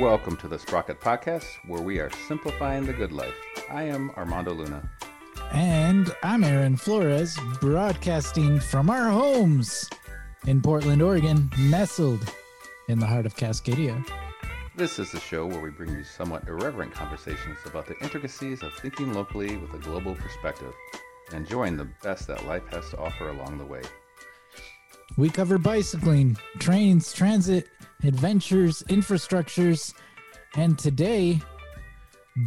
Welcome to the Sprocket Podcast, where we are simplifying the good life. I am Armando Luna. And I'm Aaron Flores, broadcasting from our homes in Portland, Oregon, nestled in the heart of Cascadia. This is the show where we bring you somewhat irreverent conversations about the intricacies of thinking locally with a global perspective and enjoying the best that life has to offer along the way. We cover bicycling, trains, transit, adventures, infrastructures, and today,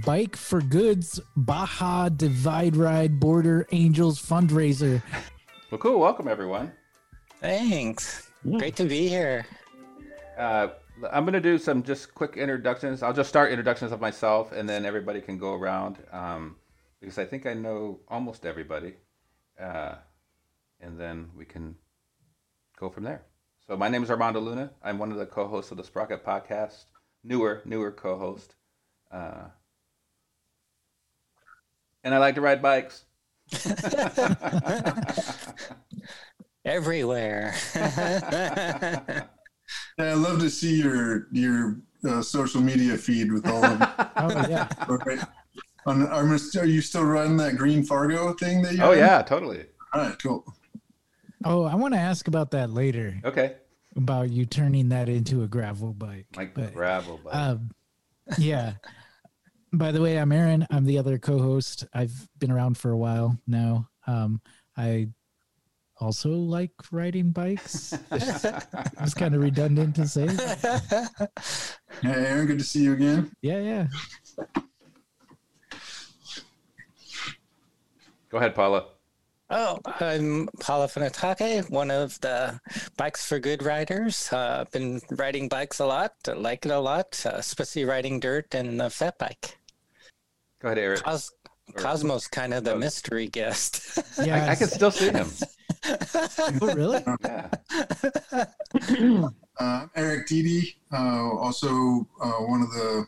Bike for Goods Baja Divide Ride Border Angels fundraiser. Well, cool. Welcome, everyone. Thanks. Great to be here. Uh, I'm going to do some just quick introductions. I'll just start introductions of myself, and then everybody can go around um, because I think I know almost everybody. Uh, and then we can go from there. So my name is Armando Luna. I'm one of the co-hosts of the Sprocket Podcast, newer, newer co-host. Uh, and I like to ride bikes. Everywhere. Yeah, I love to see your your uh, social media feed with all of Oh, yeah. okay. On, are, are you still running that green Fargo thing that you? oh had? yeah, totally. All right, cool. Oh, I want to ask about that later, Okay, about you turning that into a gravel bike. like But, gravel bike. Um, yeah. By the way, I'm Aaron. I'm the other co-host. I've been around for a while now. Um, I also like riding bikes. it's kind of redundant to say. Yeah, Aaron, good to see you again. Yeah, yeah. Go ahead, Paula. Oh, I'm Paula Funatake, one of the Bikes for Good riders. Uh, I've been riding bikes a lot, I like it a lot, uh, especially riding dirt and the fat bike. Go ahead, Eric. Cos- Cosmo's kind of the Oh. mystery guest. Yeah. I, I can still see him. Oh, really? Yeah. Uh, Eric Didi, uh, also uh, one of the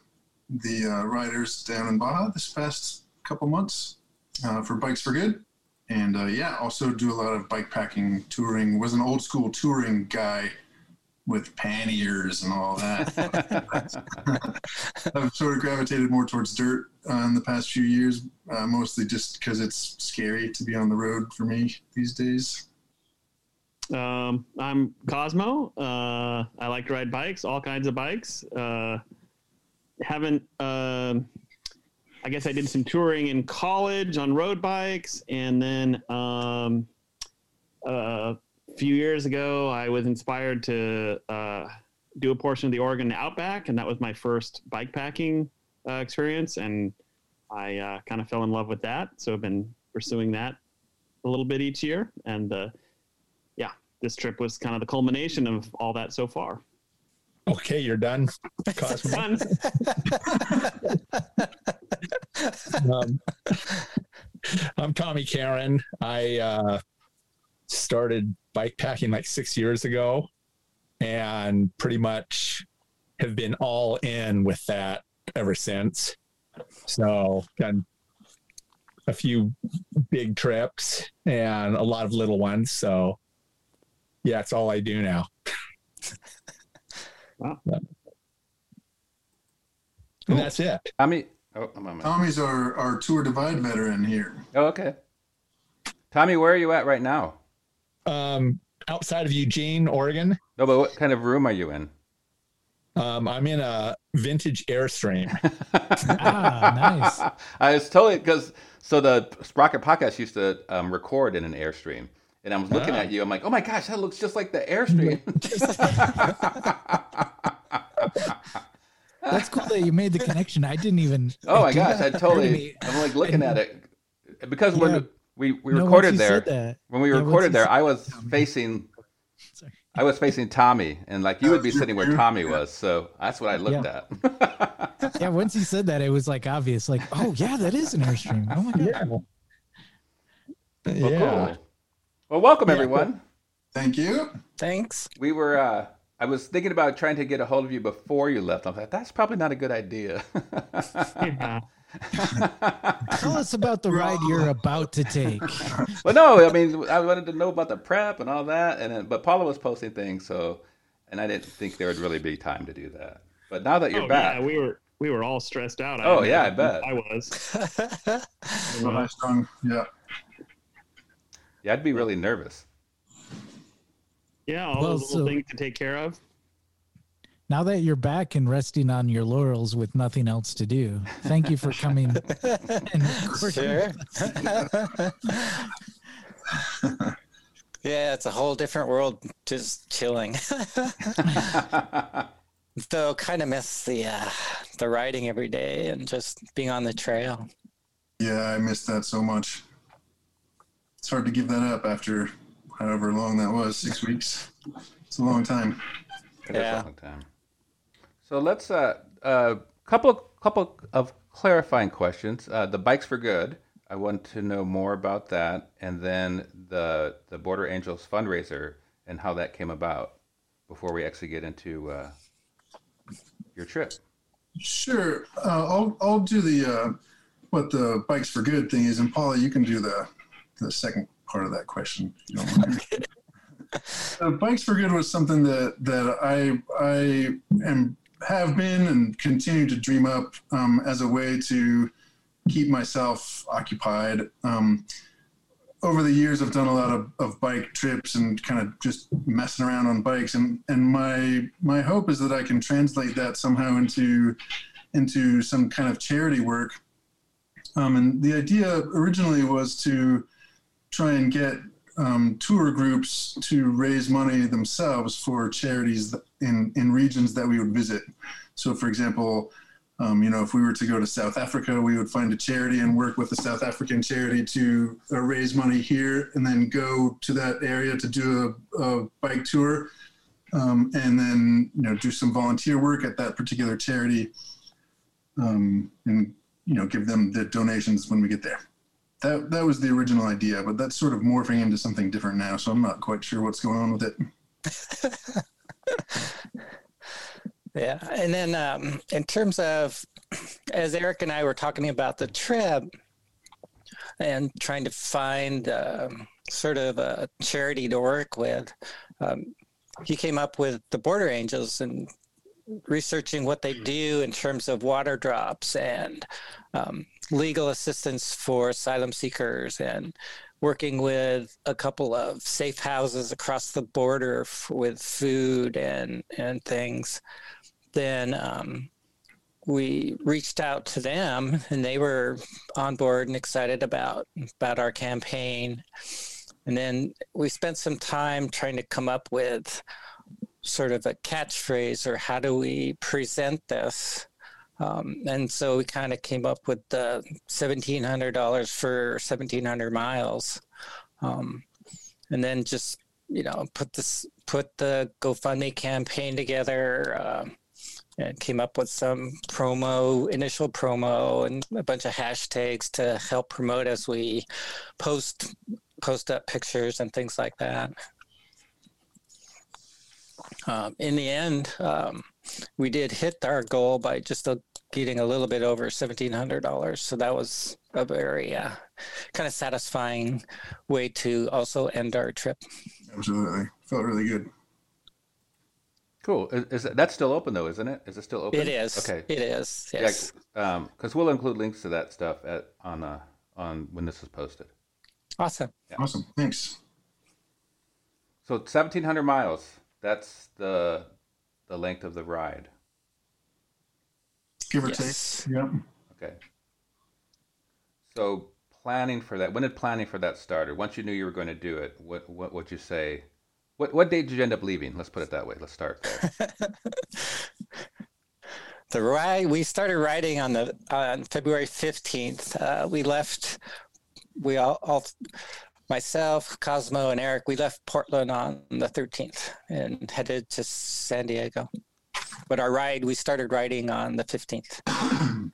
the uh, riders down in Baja this past couple months uh, for Bikes for Good, and uh, yeah, also do a lot of bike packing, touring. Was an old school touring guy with panniers and all that. I've sort of gravitated more towards dirt uh, in the past few years, uh, mostly just because it's scary to be on the road for me these days. Um, I'm Cosmo. Uh, I like to ride bikes, all kinds of bikes. Uh, haven't. I guess I did some touring in college on road bikes, and then um, a few years ago, I was inspired to uh, do a portion of the Oregon Outback, and that was my first bike packing uh, experience, and I uh, kind of fell in love with that. So I've been pursuing that a little bit each year, and uh, yeah, this trip was kind of the culmination of all that so far. Okay, you're done. Cosmo. Um, I'm Tommy Karen. I uh, started bike packing like six years ago and pretty much have been all in with that ever since. So, done a few big trips and a lot of little ones. So, yeah, it's all I do now. Wow. And that's it. Tommy. Oh, I'm on Tommy's our, our Tour Divide veteran here. oh, okay. Tommy, where are you at right now? Um, outside of Eugene, Oregon, No, but what kind of room are you in? um, I'm in a vintage Airstream. Ah, nice. I was totally because so the Sprocket podcast used to um, record in an Airstream, and I was looking Ah. at you. I'm like, oh my gosh, that looks just like the Airstream. That's cool that you made the connection. I didn't even. oh my gosh, I didn't occur to totally. me. I'm like looking at it because Yeah. when we we No, recorded there that- when we yeah, recorded there, said I was Tommy. facing. Sorry. I was facing Tommy, and like you would be sitting where. Tommy was, so that's what I looked at. Yeah, once you said that, it was like obvious. Like, oh yeah, that is an airstream. Oh my god. Well, yeah. cool. Well, welcome Yeah, everyone. Thank you. Thanks. We were. uh I was thinking about trying to get a hold of you before you left. I was like, that's probably not a good idea. Yeah. Tell us about the ride you're about to take. Well, no, I mean, I wanted to know about the prep and all that, and then, but Paula was posting things, so, and I didn't think there would really be time to do that. But now that you're oh, back, yeah, we were we were all stressed out. Oh, yeah, I bet. I was. So. Yeah. yeah, I'd be really nervous. Yeah, all Well, those little so- things to take care of. Now that you're back and resting on your laurels with nothing else to do, thank you for coming. and recording. Sure. yeah, it's a whole different world just chilling. Though kind of miss the uh, the riding every day and just being on the trail. Yeah, I missed that so much. It's hard to give that up after however long that was six weeks. It's a long time. It is a Yeah. long time. So let's uh, uh couple couple of clarifying questions. Uh, the bikes for good. I want to know more about that, and then the the Border Angels fundraiser and how that came about. Before we actually get into uh, your trip. Sure. Uh, I'll I'll do the uh, what the bikes for good thing is, and Paula, you can do the the second part of that question. You don't mind. uh, bikes for good was something that that I I am have been and continue to dream up um, as a way to keep myself occupied. Um, over the years, I've done a lot of, of bike trips and kind of just messing around on bikes, and and my my hope is that I can translate that somehow into into some kind of charity work. Um, and the idea originally was to try and get um, tour groups to raise money themselves for charities in in regions that we would visit. So, for example, um, you know, if we were to go to South Africa, we would find a charity and work with a South African charity to uh, raise money here, and then go to that area to do a, a bike tour, um, and then you know do some volunteer work at that particular charity, um, and you know give them the donations when we get there. That that was the original idea, but that's sort of morphing into something different now. So I'm not quite sure what's going on with it. Yeah, and then um, in terms of, as Eric and I were talking about the trip and trying to find um, sort of a charity to work with, um, he came up with the Border Angels and researching what they do in terms of water drops and um, legal assistance for asylum seekers and working with a couple of safe houses across the border f- with food and and things. Then um, we reached out to them and they were on board and excited about about our campaign. And then we spent some time trying to come up with sort of a catchphrase or how do we present this um, and so we kind of came up with the $1700 for 1700 miles um, and then just you know put this put the gofundme campaign together um, and came up with some promo, initial promo, and a bunch of hashtags to help promote as we post post up pictures and things like that. Um, in the end, um, we did hit our goal by just a, getting a little bit over seventeen hundred dollars. So that was a very uh, kind of satisfying way to also end our trip. Absolutely, felt really good. Cool. Is, is that, that's still open though, isn't it? Is it still open? It is. Okay. It is. Yes. Yeah, um, because we'll include links to that stuff at on uh on when this is posted. Awesome. Awesome, thanks. So seventeen hundred miles. That's the the length of the ride. Give or Yes. take. Yep. Okay. So planning for that. When did planning for that start? Or once you knew you were going to do it, what what would you say? What what date did you end up leaving? Let's put it that way. Let's start there. The ride we started riding on the on February fifteenth. Uh, we left. We all, all, myself, Cosmo, and Eric. We left Portland on the thirteenth and headed to San Diego. But our ride, we started riding on the fifteenth.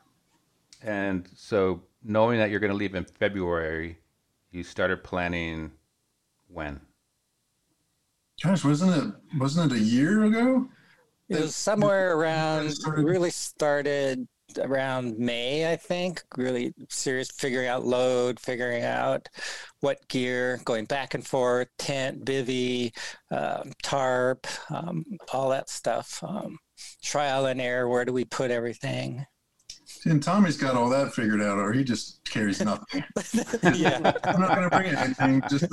and so knowing that you're going to leave in February, you started planning when? Gosh, wasn't it wasn't it a year ago? It was somewhere around. started- Really started around May, I think. Really serious, figuring out load, figuring out what gear, going back and forth, tent, bivy, um, tarp, um, all that stuff. Um, trial and error. Where do we put everything? And Tommy's got all that figured out, or he just carries nothing. yeah. I'm not going to bring anything, just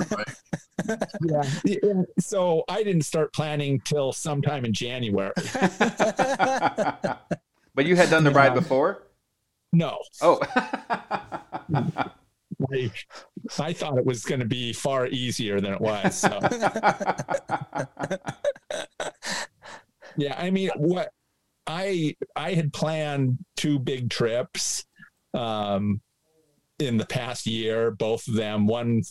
yeah. yeah. So I didn't start planning till sometime in January. but you had done the ride before? No, Oh. I, I thought it was going to be far easier than it was. So. Yeah, I mean, what I I had planned two big trips um, in the past year. Both of them, one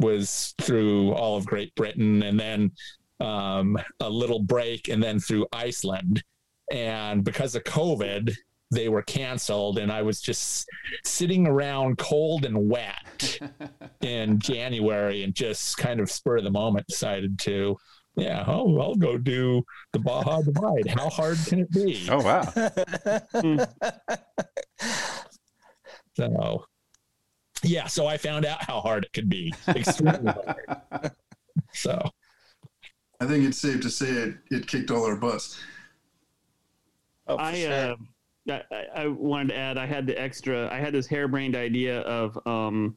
was through all of Great Britain, and then um, a little break, and then through Iceland. And because of COVID, they were canceled, and I was just sitting around cold and wet in January, and just kind of spur of the moment decided to. Yeah, oh, I'll go do the Baja Divide. How hard can it be? oh wow. So, yeah, so I found out how hard it could be. Extremely hard. So, I think it's safe to say it, it kicked all our butts. Oh, I, sure. uh, I I- wanted to add. I had the extra. I had this harebrained idea of um,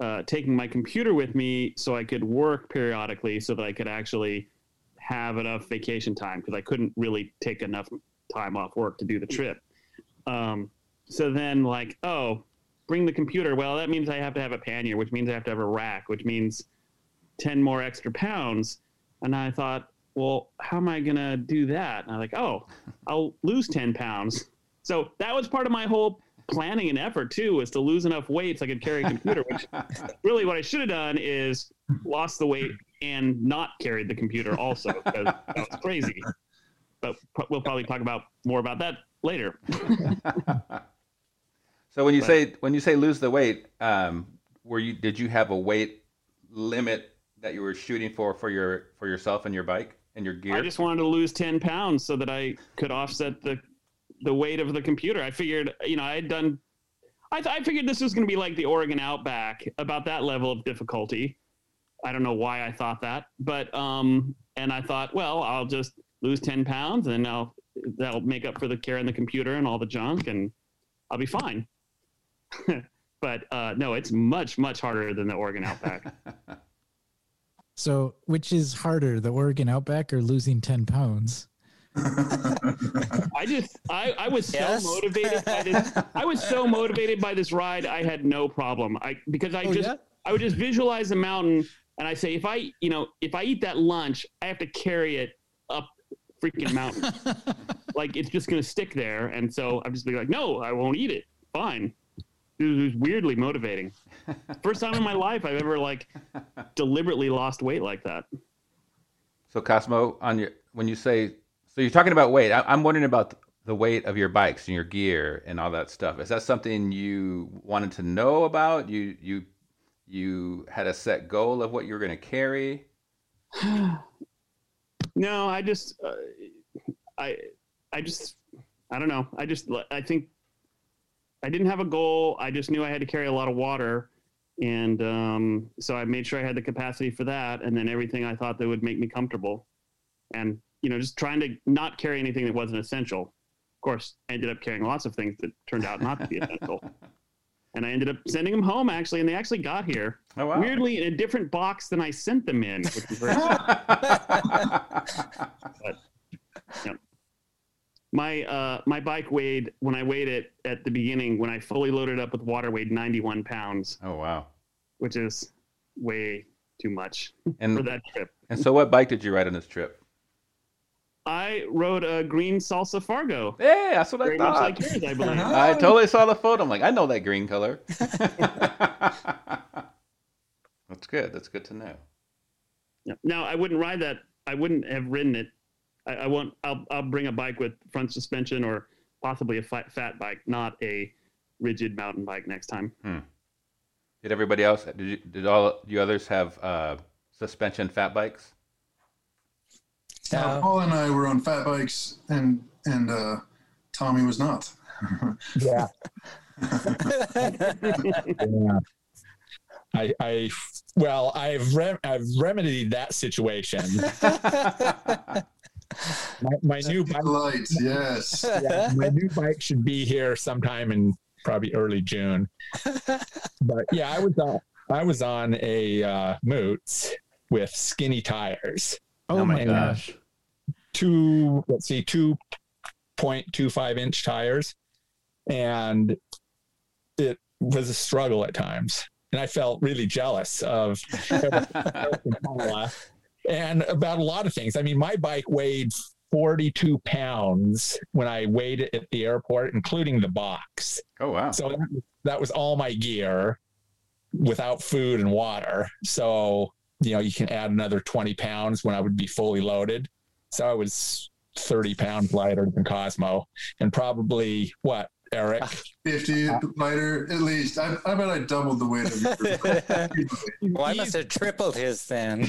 uh, taking my computer with me so I could work periodically, so that I could actually have enough vacation time because I couldn't really take enough time off work to do the trip. Um, so then, like, oh, bring the computer. Well, that means I have to have a pannier, which means I have to have a rack, which means ten more extra pounds. And I thought, well, how am I gonna do that? And I'm like, oh, I'll lose 10 pounds. So that was part of my whole planning and effort too, was to lose enough weight so I could carry a computer, which really what I should have done is lost the weight and not carried the computer also, because that was crazy. But we'll probably talk about more about that later. So when you But- say when you say lose the weight, um, were you did you have a weight limit that you were shooting for for your for yourself and your bike and your gear? I just wanted to lose 10 pounds so that I could offset the the weight of the computer. I figured, you know, I had done I, th- I figured this was going to be like the Oregon Outback, about that level of difficulty. I don't know why I thought that, but um, and I thought, well, I'll just lose 10 pounds and I'll that'll make up for the carrying the computer and all the junk and I'll be fine. but uh, no, it's much much harder than the Oregon Outback. So, which is harder, the Oregon Outback or losing 10 pounds? I just I, I was so Yes. motivated by this I was so motivated by this ride I had no problem. I because I Oh, just yeah? I would just visualize the mountain and I say if I you know if I eat that lunch I have to carry it up freaking mountain. like it's just gonna stick there and so I'm just be like no I won't eat it. Fine. It was weirdly motivating. First time in my life I've ever like deliberately lost weight like that. So Cosmo, on your when you say so, you're talking about weight. I, I'm wondering about the weight of your bikes and your gear and all that stuff. Is that something you wanted to know about? You you you had a set goal of what you were going to carry. No, I just, uh, I, I just, I don't know. I just, I think I didn't have a goal. I just knew I had to carry a lot of water, and um, so I made sure I had the capacity for that, and then everything I thought that would make me comfortable, and you know, just trying to not carry anything that wasn't essential. Of course, I ended up carrying lots of things that turned out not to be essential. And I ended up sending them home actually, and they actually got here Oh wow! weirdly in a different box than I sent them in, which is very my uh, my bike weighed when I weighed it at the beginning when I fully loaded up with water weighed 91 pounds, oh wow! which is way too much for that trip. and so, what bike did you ride on this trip? I rode a green Salsa Fargo, Yeah, that's what I very much thought. like yours, I believe. I totally saw the photo. I'm like, I know that green color. That's good. That's good to know. Now I wouldn't ride that. I wouldn't have ridden it. I, I won't. I'll I'll bring a bike with front suspension or possibly a fat, fat bike, not a rigid mountain bike next time. Did everybody else? Did you, did all you others have uh, suspension fat bikes? Uh, No. Paul and I were on fat bikes, and and uh, Tommy was not. Yeah. yeah. I, I, well, I've rem- I've remedied that situation. My, my new bike, Light, yes. yeah, my new bike should be here sometime in probably early June. But yeah, I was on I was on a uh, Moots with skinny tires, Oh, my gosh. Two let's see, two point two five inch tires, and it was a struggle at times. And I felt really jealous of and about a lot of things. I mean, my bike weighed 42 pounds when I weighed it at the airport, including the box. oh wow. So that, that was all my gear without food and water. So, you know, you can add another 20 pounds when I would be fully loaded. So I was 30 pounds lighter than Cosmo and probably what, Eric? 50 lighter at least. I, I bet I doubled the weight of your well, I must have tripled his then.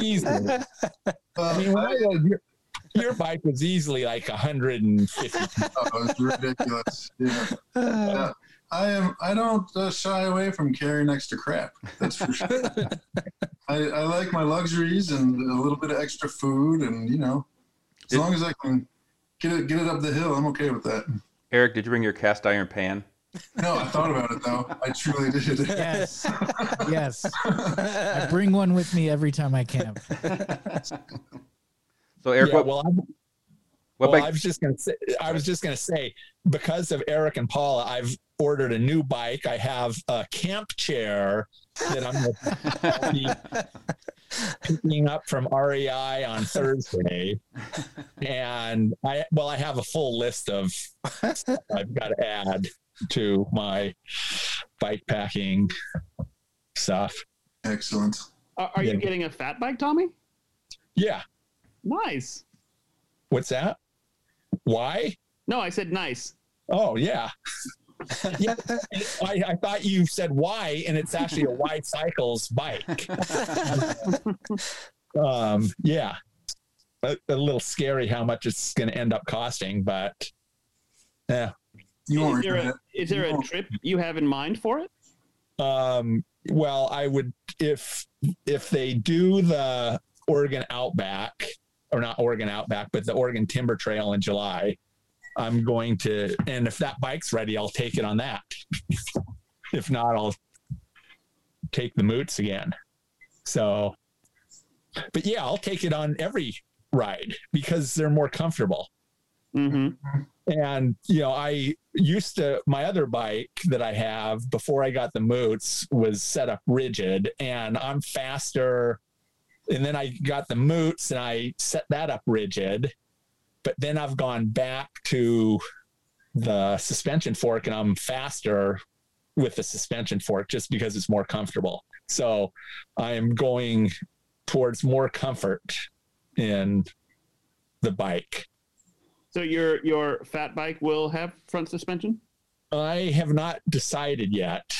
Easily. I Uh, mean, I I, your, your bike was easily like 150 oh, it's ridiculous. Yeah. Yeah. I am. I don't uh, shy away from carrying extra crap. That's for sure. I, I like my luxuries and a little bit of extra food, and you know, as Did- long as I can get it get it up the hill, I'm okay with that. Eric, did you bring your cast iron pan? No, I thought about it though. I truly did. Yes. Yes. I bring one with me every time I camp. So Eric, yeah, what, well, I'm, what well, bike? I was just gonna say, I was just gonna say, because of Eric and Paula, I've ordered a new bike. I have a camp chair that I'm be picking up from REI on Thursday, and I well, I have a full list of stuff I've got to add to my bike packing stuff. Excellent. Are, are Yeah. you getting a fat bike, Tommy? Yeah, Nice. what's that? Why? No, I said nice. Oh yeah. yeah, I, I thought you said why, and it's actually a Why Cycles bike. um, yeah, a, a little scary how much it's going to end up costing, but yeah. You Is there, a, is there a trip you have in mind for it? Um, well, I would if if they do the Oregon Outback or not Oregon Outback, but the Oregon Timber Trail in July. I'm going to, and if that bike's ready, I'll take it on that. if not, I'll take the moots again. So, but yeah, I'll take it on every ride because they're more comfortable. Mm-hmm. And you know, I used to my other bike that I have before I got the moots was set up rigid, and I'm faster. And then I got the moots, and I set that up rigid. But then I've gone back to the suspension fork, and I'm faster with the suspension fork just because it's more comfortable. So I am going towards more comfort in the bike. So your your fat bike will have front suspension? I have not decided yet.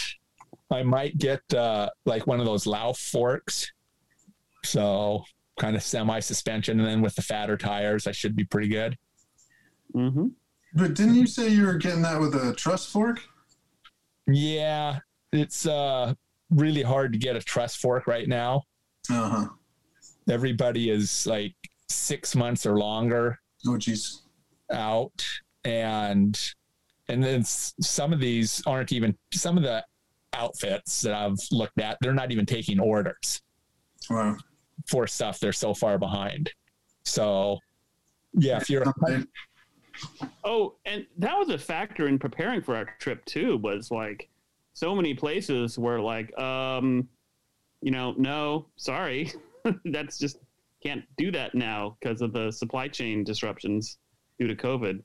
I might get uh, like one of those Lauf forks. So kind of semi suspension. And then with the fatter tires, I should be pretty good. Mm-hmm. But didn't you say you were getting that with a truss fork? Yeah, it's uh, really hard to get a truss fork right now. Uh huh. Everybody is like six months or longer Oh, jeez. out. And and then some of these aren't even some of the outfits that I've looked at, they're not even taking orders. Wow. For stuff they're so far behind. So, yeah, if you're Oh, and that was a factor in preparing for our trip too. Was like so many places were like, um, you know, no, sorry, that's just can't do that now because of the supply chain disruptions due to COVID.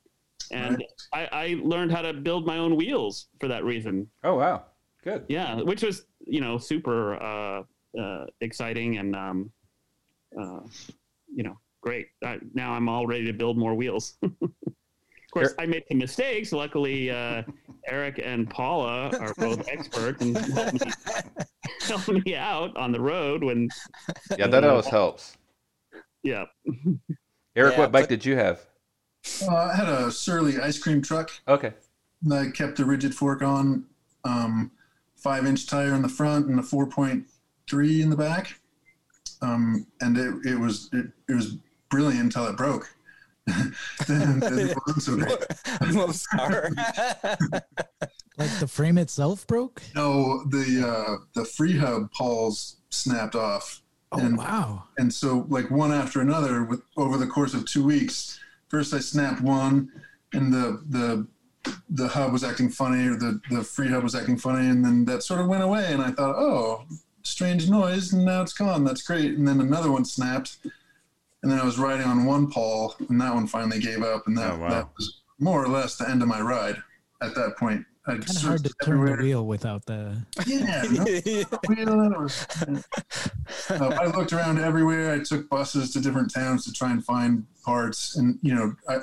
And I, I learned how to build my own wheels for that reason. Oh wow, good. Yeah, which was you know super uh, uh, exciting and um, uh, you know great. I, now I'm all ready to build more wheels. of course, I made some mistakes. Luckily, uh, Eric and Paula are both experts and help me, help me out on the road when Yeah, that always helps. yeah. Eric, Yeah, what bike but- did you have? Uh, I had a Surly ice cream truck. Okay. I kept the rigid fork on, um, five inch tire in the front and a 4.3 in the back. Um, and it, it was it, it was brilliant until it broke. then, then it so great. Most are. Like the frame itself broke. No, the uh, the free hub pawls snapped off, Oh And- wow! and so like one after another with over the course of two weeks. First, I snapped one, and the the the hub was acting funny, or the the free hub was acting funny, and then that sort of went away. And I thought, oh, strange noise, and now it's gone. That's great. And then another one snapped, and then I was riding on one pawl, and that one finally gave up, and that Oh, wow. that was more or less the end of my ride. At that point, I Kind of hard to turn the wheel without the. Yeah, no wheel. Uh, I looked around everywhere. I took buses to different towns to try and find parts, and you know, I,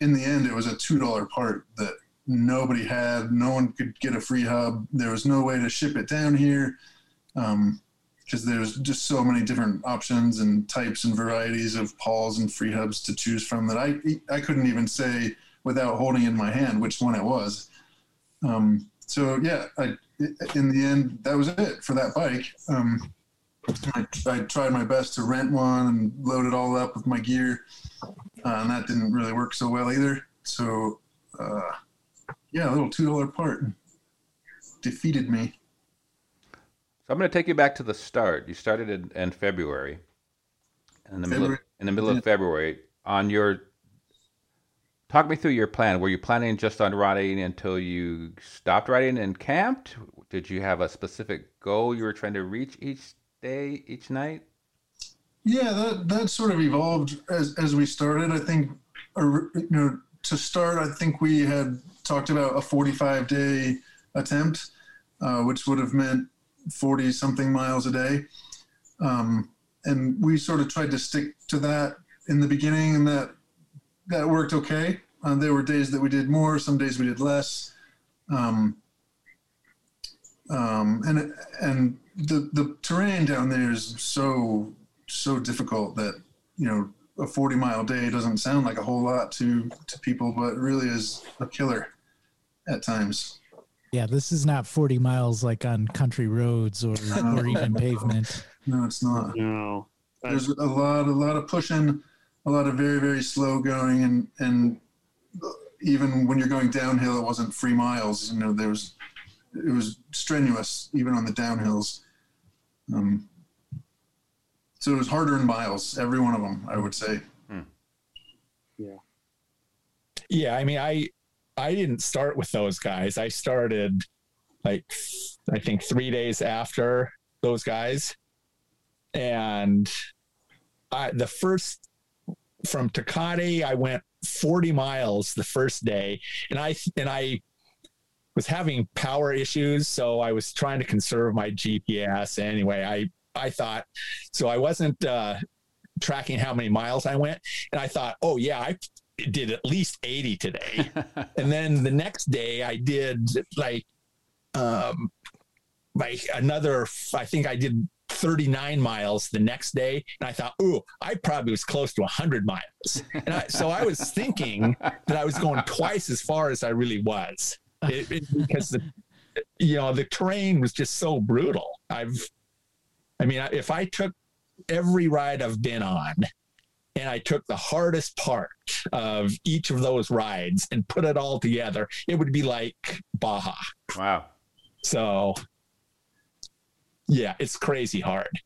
in the end, it was a two dollar part that nobody had. No one could get a free hub. There was no way to ship it down here because there's just so many different options and types and varieties of pawls and free hubs to choose from that I I couldn't even say without holding in my hand which one it was. Um, so yeah, I, in the end, that was it for that bike. Um, I, I tried my best to rent one and load it all up with my gear, uh, and that didn't really work so well either. So, uh, yeah, a little two dollar part defeated me. So I'm going to take you back to the start. You started in, in February. In the middle of, February. in the middle of February, on your talk me through your plan. Were you planning just on writing until you stopped writing and camped? Did you have a specific goal you were trying to reach each day, each night? Yeah, that that sort of evolved as as we started. I think, you know, to start, I think we had talked about a 45 day attempt, uh, which would have meant 40 something miles a day, um, and we sort of tried to stick to that in the beginning, and that that worked okay. Uh, there were days that we did more, some days we did less. Um, um, and and the the terrain down there is so so difficult that you know a 40 mile day doesn't sound like a whole lot to to people but really is a killer at times Yeah, this is not 40 miles like on country roads or or even pavement. no it's not. No. there's a lot a lot of pushing a lot of very very slow going and and even when you're going downhill it wasn't free miles you know there was it was strenuous even on the downhills. Um, so it was harder in miles every one of them i would say. Yeah, Yeah, I mean, I I didn't start with those guys. I started like I think three days after those guys, and I the first from Tecate, I went 40 miles the first day, and I and I was having power issues, so I was trying to conserve my GPS. Anyway, I I thought so I wasn't uh, tracking how many miles I went, and I thought, oh yeah, I did at least 80 today. and then the next day I did like um like another I think I did 39 miles the next day and I thought, "Ooh, I probably was close to 100 miles." And I, so I was thinking that I was going twice as far as I really was. It, it- because the you know, the terrain was just so brutal. I've I mean, if I took every ride I've been on and I took the hardest part of each of those rides and put it all together, it would be like Baja. Wow. So, yeah, it's crazy hard.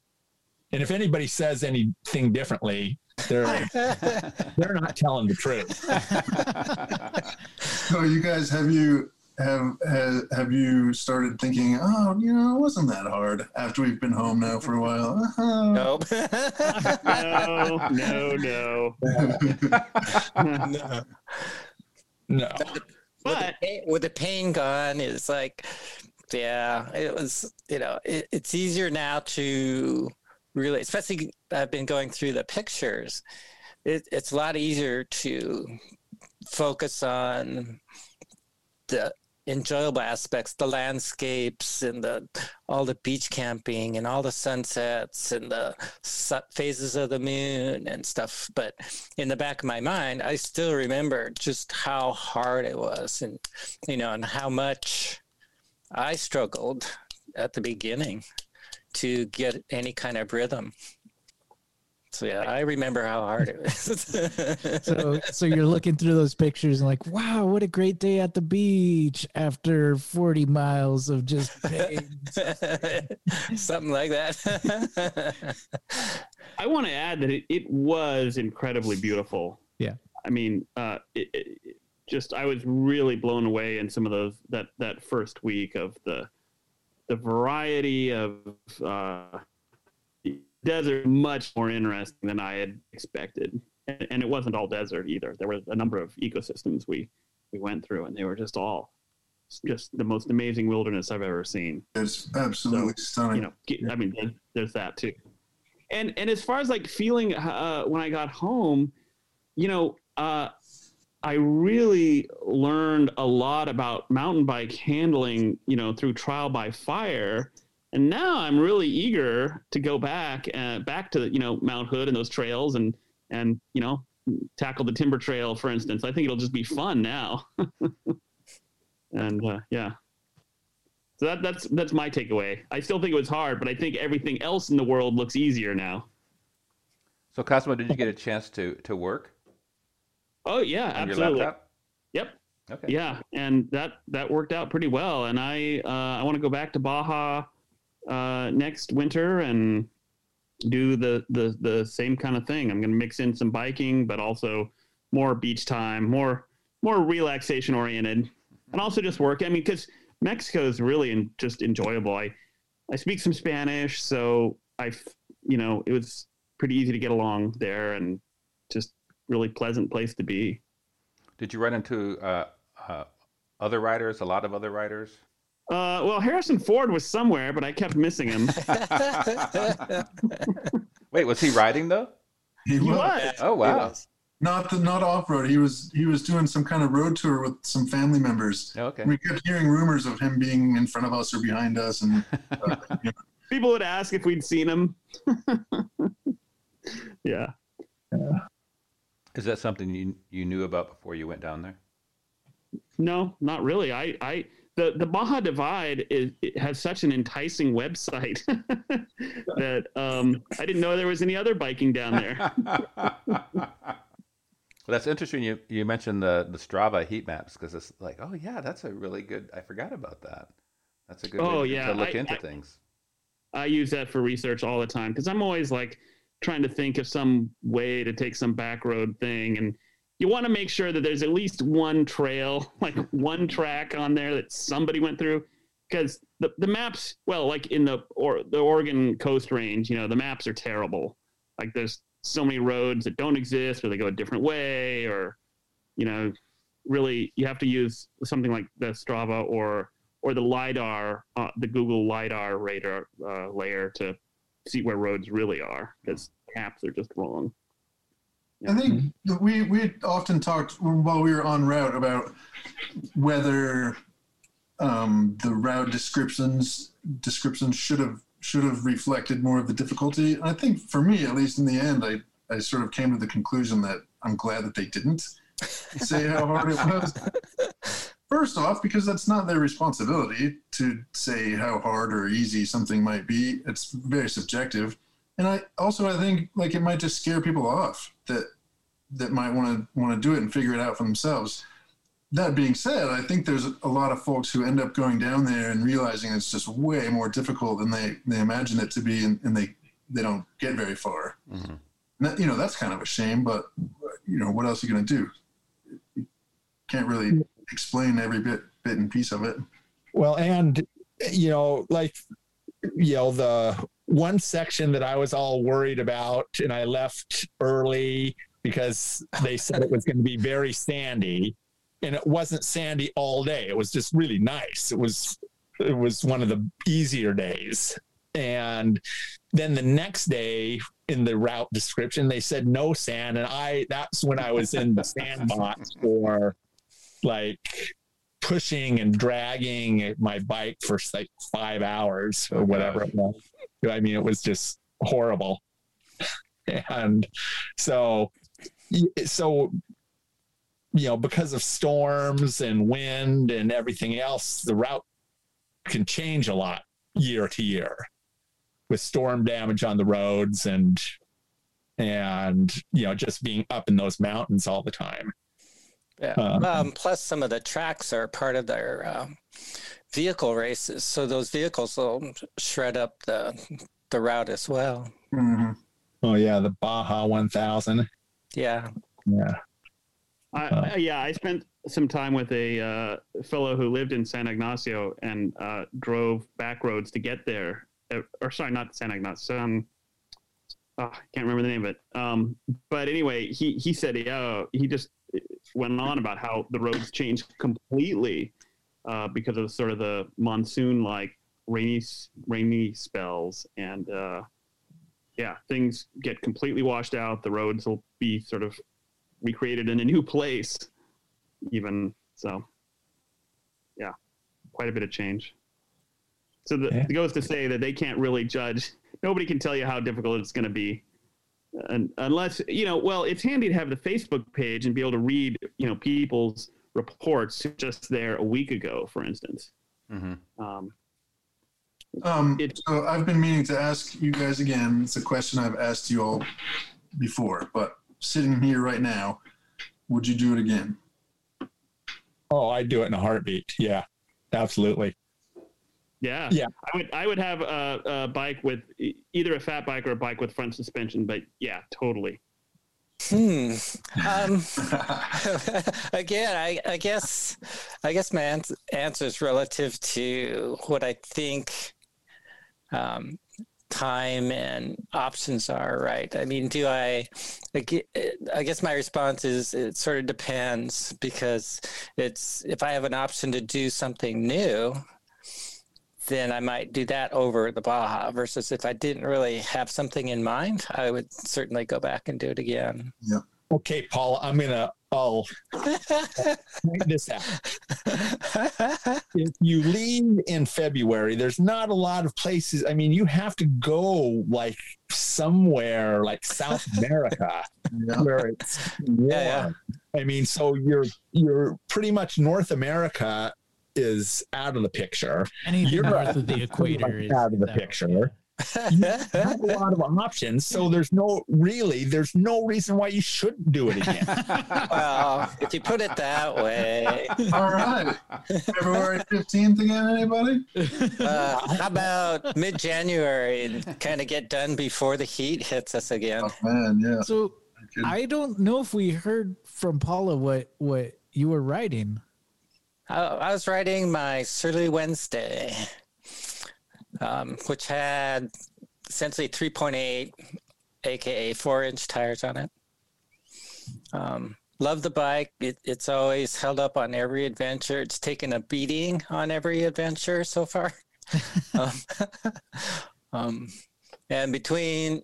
And if anybody says anything differently, they're they're not telling the truth. So you guys have you have have, have you started thinking, oh, you know, it wasn't that hard after we've been home now for a while? Uh-huh. nope. No, no, no. no. No, But Pain- with the pain gone, it's like, yeah, it was, you know, it, it's easier now to really, especially I've been going through the pictures. It, it's a lot easier to focus on the enjoyable aspects, the landscapes and the all the beach camping and all the sunsets and the phases of the moon and stuff. But in the back of my mind, I still remember just how hard it was, and you know, and how much I struggled at the beginning to get any kind of rhythm. So yeah, I remember how hard it was. so so you're looking through those pictures and like, wow, what a great day at the beach after 40 miles of just pain. Something like that. I want to add that it, it was incredibly beautiful. Yeah. I mean, uh, it, it, just I was really blown away in some of those that that first week of the the variety of uh, desert much more interesting than I had expected. And, and, it wasn't all desert either. There were a number of ecosystems we, we went through, and they were just all just the most amazing wilderness I've ever seen. It's absolutely so, stunning. You know, I mean, there's that too. And and as far as like feeling uh, when I got home, you know, uh, I really learned a lot about mountain bike handling, you know, through trial by fire and now I'm really eager to go back uh, back to you know Mount Hood and those trails and and you know tackle the timber trail for instance. I think it'll just be fun now. and uh, yeah. So that, that's that's my takeaway. I still think it was hard, but I think everything else in the world looks easier now. So Cosmo, did you get a chance to to work? Oh yeah, absolutely. Yep. Okay. Yeah, and that that worked out pretty well. And I uh, I want to go back to Baja uh, next winter and do the, the the same kind of thing. I'm going to mix in some biking, but also more beach time, more more relaxation oriented, and also just work. I mean, because Mexico is really in, just enjoyable. I I speak some Spanish, so I you know it was pretty easy to get along there, and just really pleasant place to be. Did you run into uh, uh, other riders? A lot of other riders? Uh, well, Harrison Ford was somewhere, but I kept missing him. Wait, was he riding though? He, he was. was. Oh wow. Not the not off road. He was he was doing some kind of road tour with some family members. Oh, okay. We kept hearing rumors of him being in front of us or behind us, and uh, you know. people would ask if we'd seen him. yeah. yeah. Is that something you you knew about before you went down there? No, not really. I I the the Baja Divide is has such an enticing website that um, I didn't know there was any other biking down there. well, that's interesting. You you mentioned the the Strava heat maps because it's like, oh yeah, that's a really good. I forgot about that. That's a good oh, way yeah. to look I, into I, things. I use that for research all the time because I'm always like trying to think of some way to take some back road thing and you want to make sure that there's at least one trail, like one track on there that somebody went through. Because the, the maps, well, like in the or the Oregon Coast Range, you know, the maps are terrible. Like there's so many roads that don't exist, or they go a different way, or you know, really you have to use something like the Strava or or the lidar, uh, the Google lidar radar uh, layer to see where roads really are because maps are just wrong. I think we we often talked while we were on route about whether um, the route descriptions descriptions should have should have reflected more of the difficulty. I think for me, at least in the end, I I sort of came to the conclusion that I'm glad that they didn't say how hard it was. First off, because that's not their responsibility to say how hard or easy something might be. It's very subjective and I also I think like it might just scare people off that that might want to want to do it and figure it out for themselves. That being said, I think there's a lot of folks who end up going down there and realizing it's just way more difficult than they, they imagine it to be, and, and they they don't get very far. Mm-hmm. That, you know that's kind of a shame, but you know what else are you going to do? You can't really explain every bit bit and piece of it. Well, and you know, like you know the one section that I was all worried about, and I left early because they said it was going to be very sandy, and it wasn't sandy all day. It was just really nice. It was it was one of the easier days. And then the next day in the route description, they said no sand. And I, that's when I was in the sandbox for like pushing and dragging my bike for like five hours or whatever it was. I mean, it was just horrible. And so, so, you know, because of storms and wind and everything else, the route can change a lot year to year with storm damage on the roads and and you know just being up in those mountains all the time yeah. Um, um, plus, some of the tracks are part of their um, vehicle races, so those vehicles will shred up the the route as well. Mm-hmm. Oh yeah, the Baja 1000. Yeah. Yeah. I, uh, yeah, I spent some time with a uh, fellow who lived in San Ignacio and uh, drove back roads to get there. Uh, or sorry, not San Ignacio. Um, oh, I can't remember the name of it. Um, but anyway, he he said, yeah, he just went on about how the roads changed completely uh, because of sort of the monsoon like rainy rainy spells. And uh, yeah things get completely washed out. The roads will be sort of recreated in a new place even. So yeah quite a bit of change. So the, yeah. it goes to say that they can't really judge. Nobody can tell you how difficult it's going to be. And unless you know well it's handy to have the facebook page and be able to read you know people's reports just there a week ago for instance mm-hmm. um, um, it, so i've been meaning to ask you guys again it's a question i've asked you all before but sitting here right now would you do it again oh i'd do it in a heartbeat yeah absolutely yeah, yeah. I would I would have a, a, bike with either a fat bike or a bike with front suspension. But yeah, totally. Hmm. Um, again, I, I guess I guess my answer is relative to what I think um, time and options are. Right. I mean, do I? I guess my response is it sort of depends because it's if I have an option to do something new then I might do that over the Baja. Versus if I didn't really have something in mind, I would certainly go back and do it again. Yeah. Okay, Paul, I'm gonna I'll point this out. if you leave in February, there's not a lot of places. I mean, you have to go like somewhere like South America yeah. where it's warm. Yeah, yeah. I mean, so you're you're pretty much North America is out of the picture. Anything Europe north of the equator is out of the picture. you have a lot of options, so there's no really there's no reason why you shouldn't do it again. well, if you put it that way. All right. February 15th again, anybody? Uh, how about mid January and kind of get done before the heat hits us again? Oh, man, yeah. So I don't know if we heard from Paula what what you were riding. I was riding my Surly Wednesday, um, which had essentially 3.8, aka four inch tires on it. Um, love the bike. It, it's always held up on every adventure. It's taken a beating on every adventure so far. um, um, and between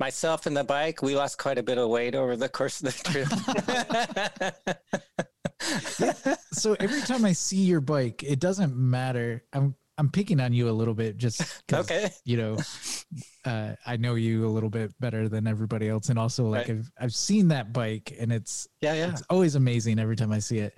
myself and the bike, we lost quite a bit of weight over the course of the trip. so every time I see your bike, it doesn't matter. I'm I'm picking on you a little bit just okay. you know uh, I know you a little bit better than everybody else, and also like right. I've I've seen that bike, and it's yeah yeah it's always amazing every time I see it.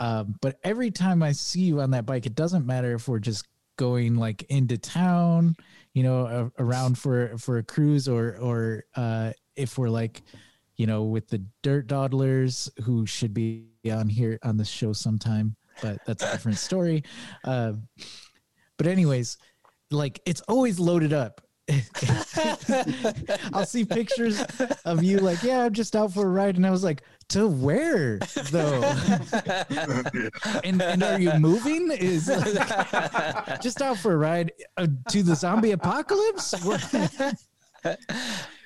Um, but every time I see you on that bike, it doesn't matter if we're just going like into town, you know, around for for a cruise, or or uh, if we're like you know, with the dirt dawdlers who should be on here on the show sometime, but that's a different story. Uh, but anyways, like it's always loaded up. I'll see pictures of you like, yeah, I'm just out for a ride, and I was like, to where though? and, and are you moving? Is like, just out for a ride uh, to the zombie apocalypse?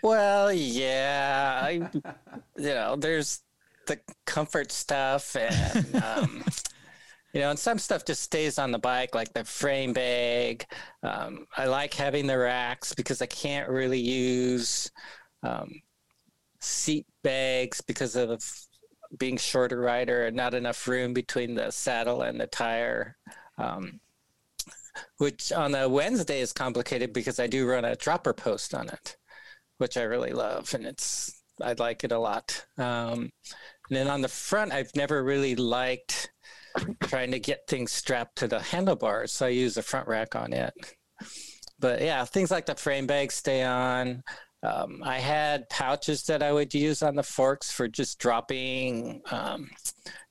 Well, yeah, I, you know, there's the comfort stuff, and um, you know, and some stuff just stays on the bike, like the frame bag. Um, I like having the racks because I can't really use um, seat bags because of being shorter rider and not enough room between the saddle and the tire. Um, which on a Wednesday is complicated because I do run a dropper post on it, which I really love, and it's I like it a lot. Um, and then on the front, I've never really liked trying to get things strapped to the handlebars, so I use a front rack on it. But yeah, things like the frame bags stay on. Um, I had pouches that I would use on the forks for just dropping um,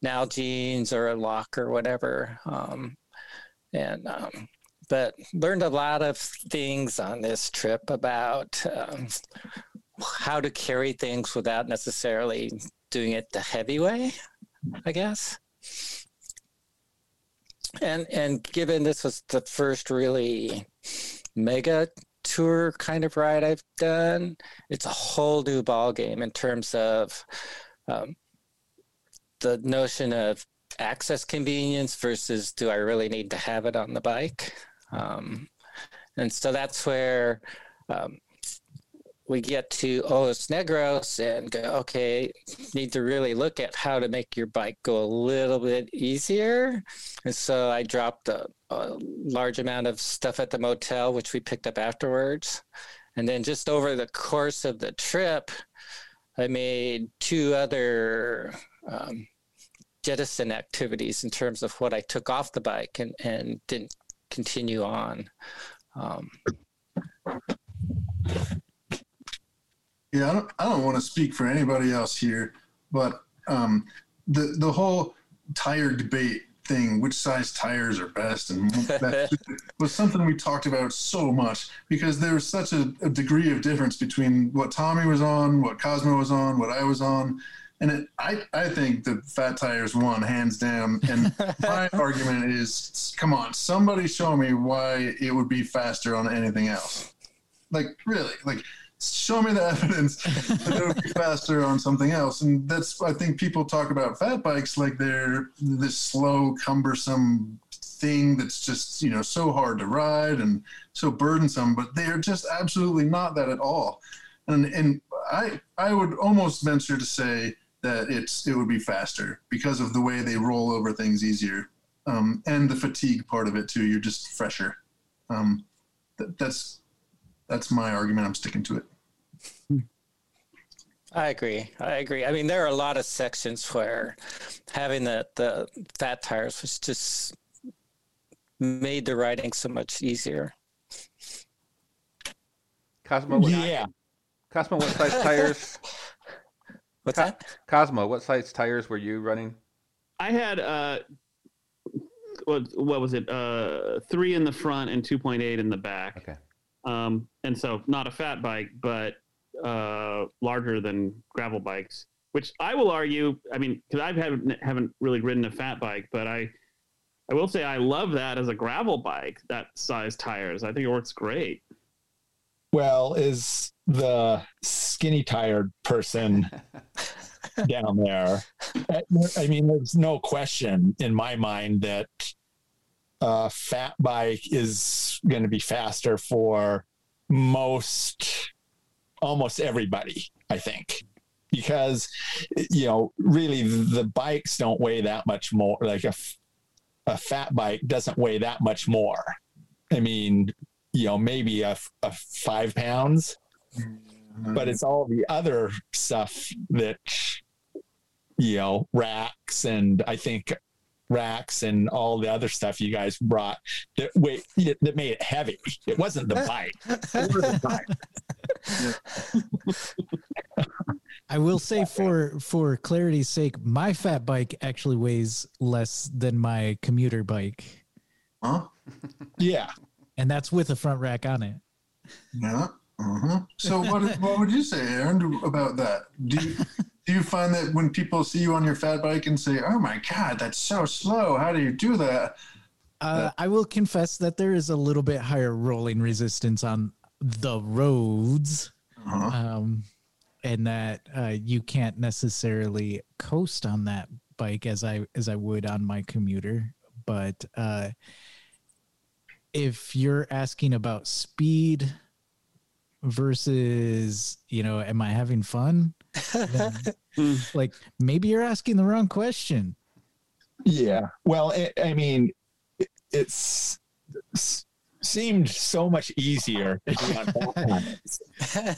Nalgene's or a lock or whatever. Um, and um, but learned a lot of things on this trip about um, how to carry things without necessarily doing it the heavy way, I guess. And and given this was the first really mega tour kind of ride I've done, it's a whole new ball game in terms of um, the notion of access convenience versus do I really need to have it on the bike? Um, and so that's where um, we get to Ojos Negros and go, okay, need to really look at how to make your bike go a little bit easier. And so I dropped a, a large amount of stuff at the motel, which we picked up afterwards. And then just over the course of the trip, I made two other um, jettison activities in terms of what I took off the bike and, and didn't continue on. Um, yeah, I don't, I don't want to speak for anybody else here, but um, the the whole tire debate thing, which size tires are best, and that was something we talked about so much because there was such a, a, degree of difference between what Tommy was on, what Cosmo was on, what I was on, and it, I, I think the fat tires won hands down. And my argument is, come on, somebody show me why it would be faster on anything else. Like really, like show me the evidence that it would be faster on something else. And that's I think people talk about fat bikes like they're this slow, cumbersome thing that's just you know so hard to ride and so burdensome, but they are just absolutely not that at all. And and I I would almost venture to say that it's it would be faster because of the way they roll over things easier, um, and the fatigue part of it too. You're just fresher. Um, th- that's that's my argument. I'm sticking to it. I agree. I agree. I mean, there are a lot of sections where having the the fat tires was just made the riding so much easier. Cosmo, what, Yeah. Cosmo, what size tires? What's Co- that? Cosmo, what size tires were you running? I had uh, what what was it? Uh, three in the front and two point eight in the back. Okay. Um, and so not a fat bike, but uh, larger than gravel bikes. Which I will argue. I mean, because I haven't haven't really ridden a fat bike, but I I will say I love that as a gravel bike. That size tires. I think it works great. Well, is the skinny tired person down there? I mean, there's no question in my mind that a fat bike is going to be faster for most, almost everybody, I think. Because, you know, really the bikes don't weigh that much more. Like a, a fat bike doesn't weigh that much more. I mean, you know, maybe a, a five pounds, mm-hmm. but it's all the other stuff that, you know, racks and I think racks and all the other stuff you guys brought that wait that made it heavy. It wasn't the bike. The bike. I will say for for clarity's sake, my fat bike actually weighs less than my commuter bike, Huh? Yeah. and that's with a front rack on it. Yeah. Uh-huh. So what what would you say, Aaron, about that? Do you do you find that when people see you on your fat bike and say, "Oh my God, that's so slow. How do you do that?" Uh, I will confess that there is a little bit higher rolling resistance on the roads, Uh-huh. um, and that uh, you can't necessarily coast on that bike as I as I would on my commuter. But uh, if you're asking about speed versus, you know, am I having fun? Then, like maybe you're asking the wrong question. Yeah. Well, I, I mean, it, it's, s- seemed so much easier to do on Valentine's.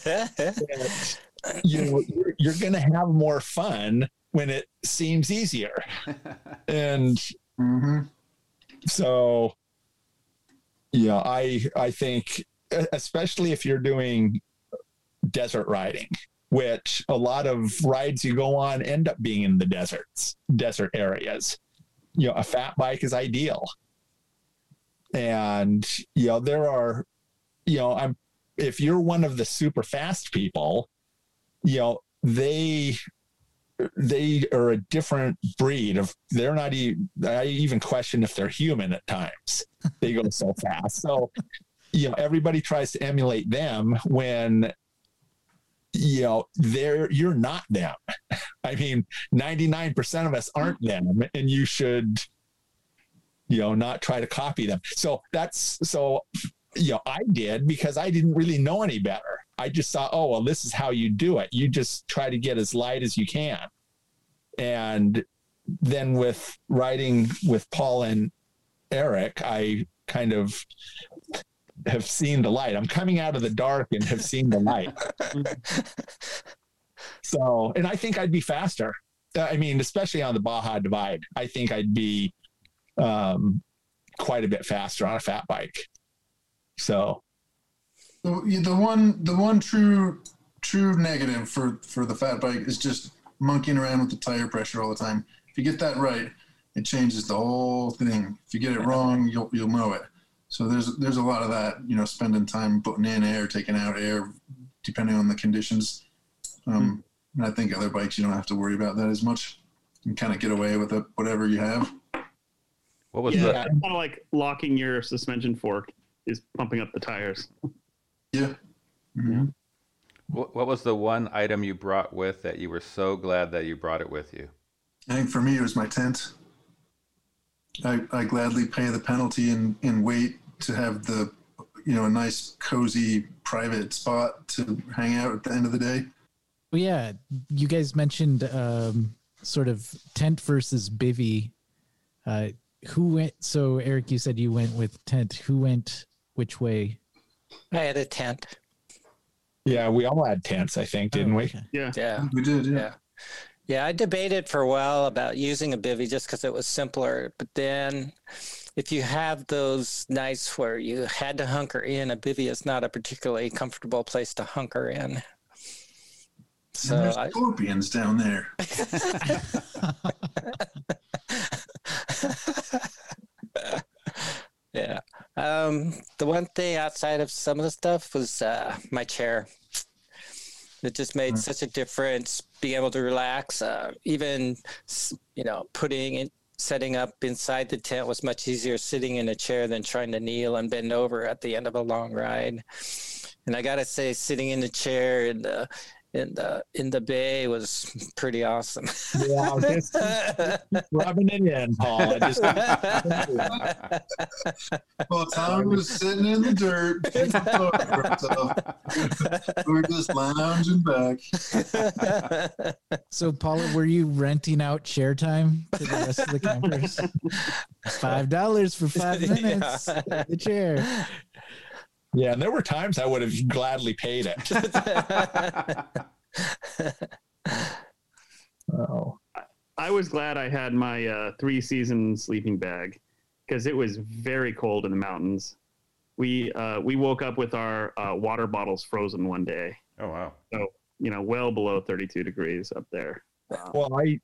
that, you know, you're, you're going to have more fun when it seems easier. And hmm so, yeah, I I think especially if you're doing desert riding, which a lot of rides you go on end up being in the deserts, desert areas. You know, a fat bike is ideal. And you know, there are, you know, I'm if you're one of the super fast people, you know, they they are a different breed of they're not even i even question if they're human at times they go so fast so you know everybody tries to emulate them when you know they're you're not them. I mean 99% of us aren't them and you should you know not try to copy them. So that's so you know i did because i didn't really know any better. I just thought oh well this is how you do it. You just try to get as light as you can. And then with riding with paul and eric i kind of have seen the light i'm coming out of the dark and have seen the light so and i think i'd be faster Uh, i mean especially on the baja divide i think i'd be um, quite a bit faster on a fat bike so The, the one the one true true negative for for the fat bike is just monkeying around with the tire pressure all the time. If you get that right, it changes the whole thing. If you get it wrong, you'll you'll know it. So there's there's a lot of that, you know, spending time putting in air, taking out air, depending on the conditions. Um, and I think other bikes you don't have to worry about that as much. You can kind of get away with it, whatever you have. What was yeah, the Yeah. it's kind of like locking your suspension fork is pumping up the tires. Yeah. Mhm. what, what was the one item you brought with that you were so glad that you brought it with you? I think for me, it was my tent. I, I gladly pay the penalty and, and wait to have the, you know, a nice, cozy, private spot to hang out at the end of the day. Well, yeah, you guys mentioned um, sort of tent versus bivy. Uh, who went? So Eric, you said you went with tent. Who went which way? I had a tent. yeah we all had tents i think didn't Oh, we yeah Yeah. We did, yeah. Yeah. Yeah, I debated for a while about using a bivy just because it was simpler. But then if you have those nights where you had to hunker in, a bivy is not a particularly comfortable place to hunker in. So and there's I, scorpions down there. yeah. Um, the one thing outside of some of the stuff was uh, my chair. It just made Mm. such a difference being able to relax. Uh, even, you know, putting it, setting up inside the tent was much easier sitting in a chair than trying to kneel and bend over at the end of a long ride. And I gotta say, sitting in the chair and the in the in the bay was pretty awesome. yeah just rubbing it in paul I just Well, Tom was sitting in the dirt. feeling sorry we're just lounging back. So Paula, were you renting out share time to the rest of the campers? Five dollars for five minutes. Yeah. The chair. Yeah and there were times i would have gladly paid it oh I was glad I had my uh, three season sleeping bag because it was very cold in the mountains. We uh, we woke up with our uh, water bottles frozen one day. Oh wow. So you know, well below 32 degrees up there. Um, Well, I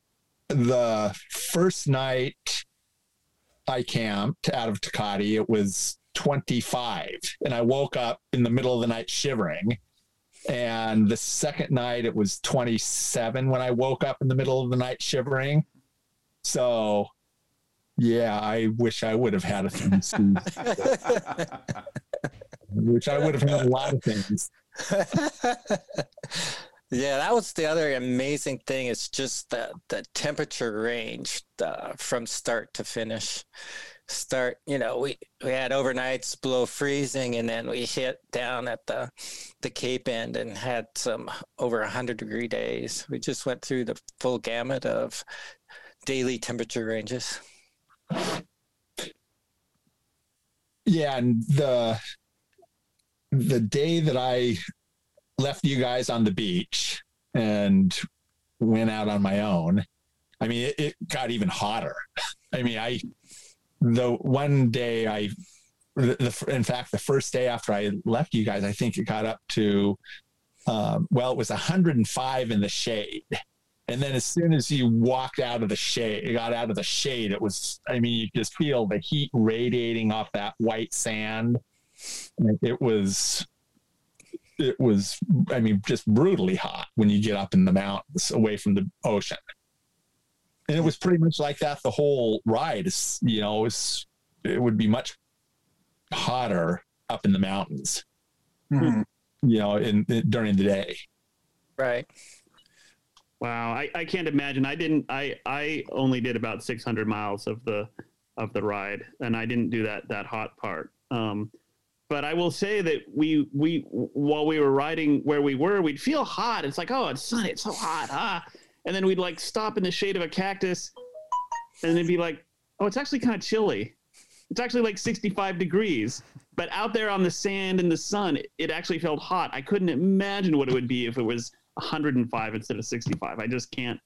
the first night I camped out of Tecate, it was 25, and I woke up in the middle of the night shivering. And the second night it was 27 when I woke up in the middle of the night shivering. So, yeah, I wish I would have had a season, which I would have had a lot of things. yeah, that was the other amazing thing. It's just the the temperature range uh, from start to finish. Start you know we we had overnights below freezing and then we hit down at the the cape end and had some over 100 degree days we just went through the full gamut of daily temperature ranges Yeah, and the the day that I left you guys on the beach and went out on my own, I mean, it, it got even hotter. I mean, I the one day I, the, in fact, the first day after I left you guys, I think it got up to, um, well, it was 105 in the shade. And then as soon as you walked out of the shade, it got out of the shade, it was, I mean, you just feel the heat radiating off that white sand. It was, it was, I mean, just brutally hot when you get up in the mountains away from the ocean. And it was pretty much like that the whole ride. Is you know, it's, it would be much hotter up in the mountains, Mhm. you know, in, in during the day. right Wow, I, I can't imagine. I didn't. I I only did about 600 miles of the of the ride, and I didn't do that that hot part. Um, but I will say that we we while we were riding where we were, we'd feel hot. It's like, oh, it's sunny, it's so hot, ah. And then we'd like stop in the shade of a cactus, and then be like, oh, it's actually kind of chilly. It's actually like 65 degrees. But out there on the sand in the sun, it, it actually felt hot. I couldn't imagine what it would be if it was 105 instead of 65. I just can't.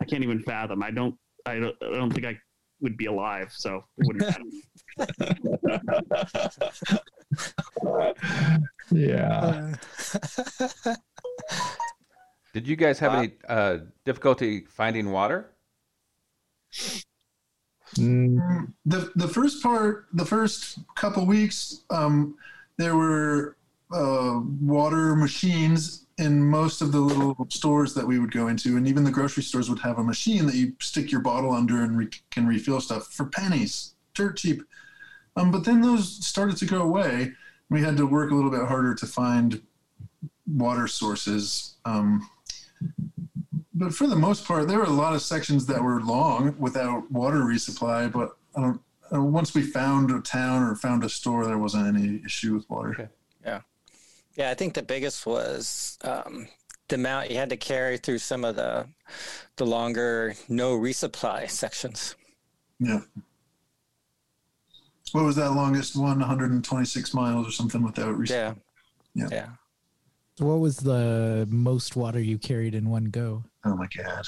I can't even fathom. I don't. I don't, I don't think I would be alive. So it wouldn't matter. Yeah. Uh, Did you guys have Wow. any uh, difficulty finding water? Mm, the the first part, the first couple weeks, um, there were uh, water machines in most of the little stores that we would go into, and even the grocery stores would have a machine that you stick your bottle under and re- can refill stuff for pennies, dirt cheap. Um, but then those started to go away. We had to work a little bit harder to find water sources. Um, but for the most part, there were a lot of sections that were long without water resupply. But I don't, uh, once we found a town or found a store, there wasn't any issue with water. Okay. Yeah, I think the biggest was um, the amount you had to carry through some of the the longer no resupply sections. Yeah. What was that longest one? 126 miles or something without resupply. Yeah. Yeah. Yeah. So what was the most water you carried in one go? Oh my god.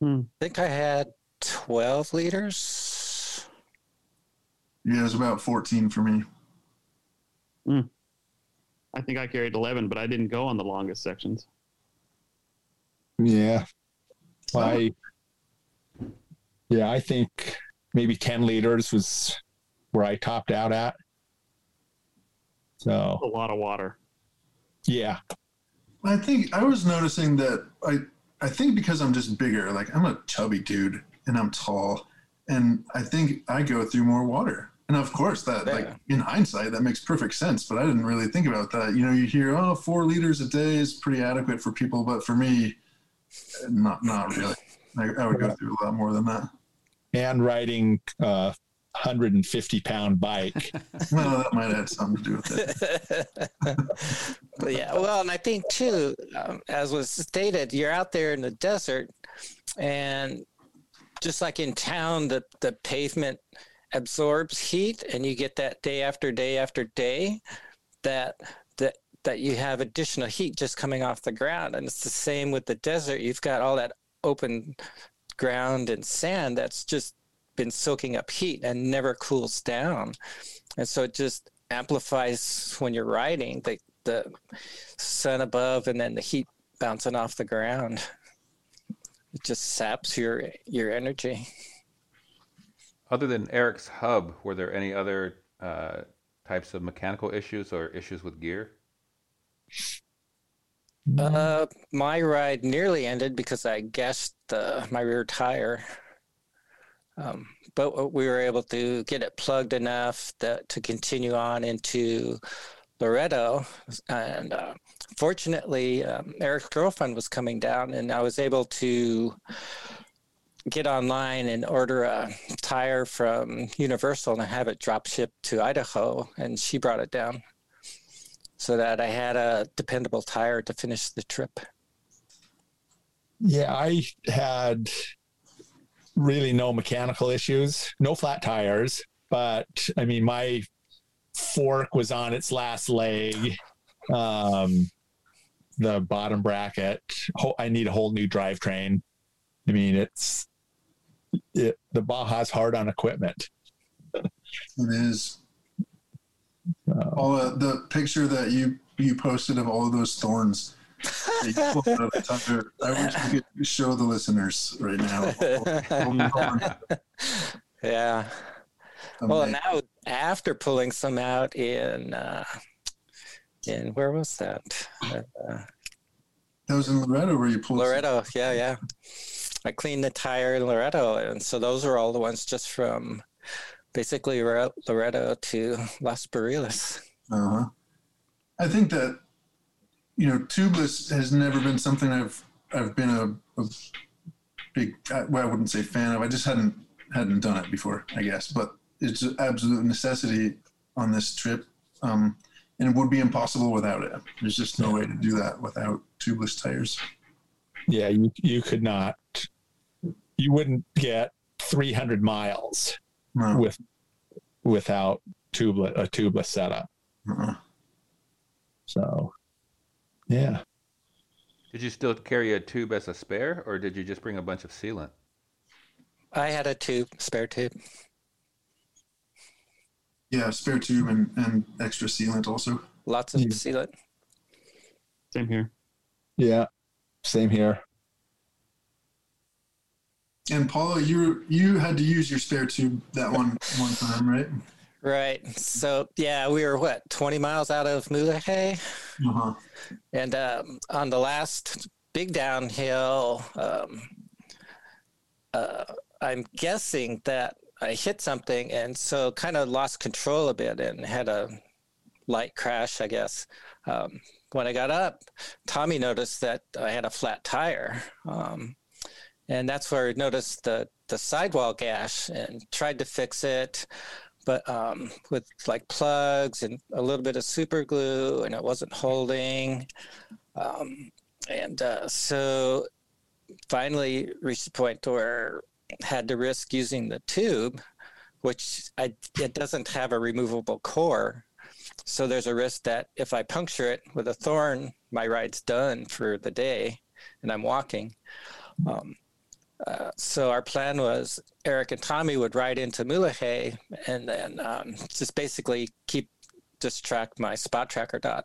Hmm. I think I had 12 liters. Yeah, it was about 14 for me. Hmm. I think I carried 11, but I didn't go on the longest sections. yeah. I. Yeah, I think maybe ten liters was where I topped out at. So A lot of water. Yeah. I think I was noticing that I I think because I'm just bigger, like I'm a chubby dude and I'm tall, and I think I go through more water. And of course, that yeah. like in hindsight, that makes perfect sense. But I didn't really think about that. You know, you hear oh, four liters a day is pretty adequate for people, but for me, not not really. I, I would go through a lot more than that. And riding uh, 150 pound bike. well, that might have something to do with it. yeah. Well, and I think too, um, as was stated, you're out there in the desert, and just like in town, the the pavement absorbs heat, and you get that day after day after day. That that that you have additional heat just coming off the ground, and it's the same with the desert. You've got all that open ground and sand that's just been soaking up heat and never cools down, and so it just amplifies when you're riding the the sun above and then the heat bouncing off the ground. It just saps your your energy. Other than Eric's hub, were there any other uh, types of mechanical issues or issues with gear? Uh, my ride nearly ended because I guessed uh, my rear tire. Um, but we were able to get it plugged enough that to continue on into Loreto. And uh, fortunately, um, Eric's girlfriend was coming down, and I was able to get online and order a tire from Universal and have it drop shipped to Idaho, and she brought it down so that I had a dependable tire to finish the trip. Yeah, I had really no mechanical issues, no flat tires, but I mean, my fork was on its last leg. Um, the bottom bracket. I need a whole new drivetrain. I mean, it's it, the Baja's hard on equipment. it is. Uh, all uh, the picture that you you posted of all of those thorns. I wish you could show the listeners right now. yeah. Well, now after pulling some out in uh, in where was that? Uh, that was in Loreto where you pulled. Loreto, some. yeah, yeah. I cleaned the tire in Loreto, and so those are all the ones just from basically Loreto to Las Barriles. Uh huh. I think that you know tubeless has never been something I've I've been a, a big well I wouldn't say fan of. I just hadn't hadn't done it before, I guess. But it's an absolute necessity on this trip. Um, and it would be impossible without it. There's just no way to do that without tubeless tires. Yeah, you you could not. You wouldn't get 300 miles no. with without tubeless a tubeless setup. Uh-uh. So, yeah. Did you still carry a tube as a spare, or did you just bring a bunch of sealant? I had a tube, spare tube. Yeah, spare tube and, and extra sealant also. Lots of sealant. Same here. Yeah, same here. And Paula, you you had to use your spare tube that one one time, right? Right. So yeah, we were what twenty miles out of Mulegé, uh-huh. and um, on the last big downhill, um, uh, I'm guessing that I hit something and so kind of lost control a bit and had a light crash, I guess. Um, when I got up, Tommy noticed that I had a flat tire. Um, and that's where I noticed the, the sidewall gash and tried to fix it, but um, with like plugs and a little bit of super glue, and it wasn't holding. Um, and uh, so finally reached the point where had to risk using the tube, which I, it doesn't have a removable core. So there's a risk that if I puncture it with a thorn, my ride's done for the day and I'm walking. Um, so our plan was Eric and Tommy would ride into Mulegé and then um, just basically keep just track my spot tracker dot.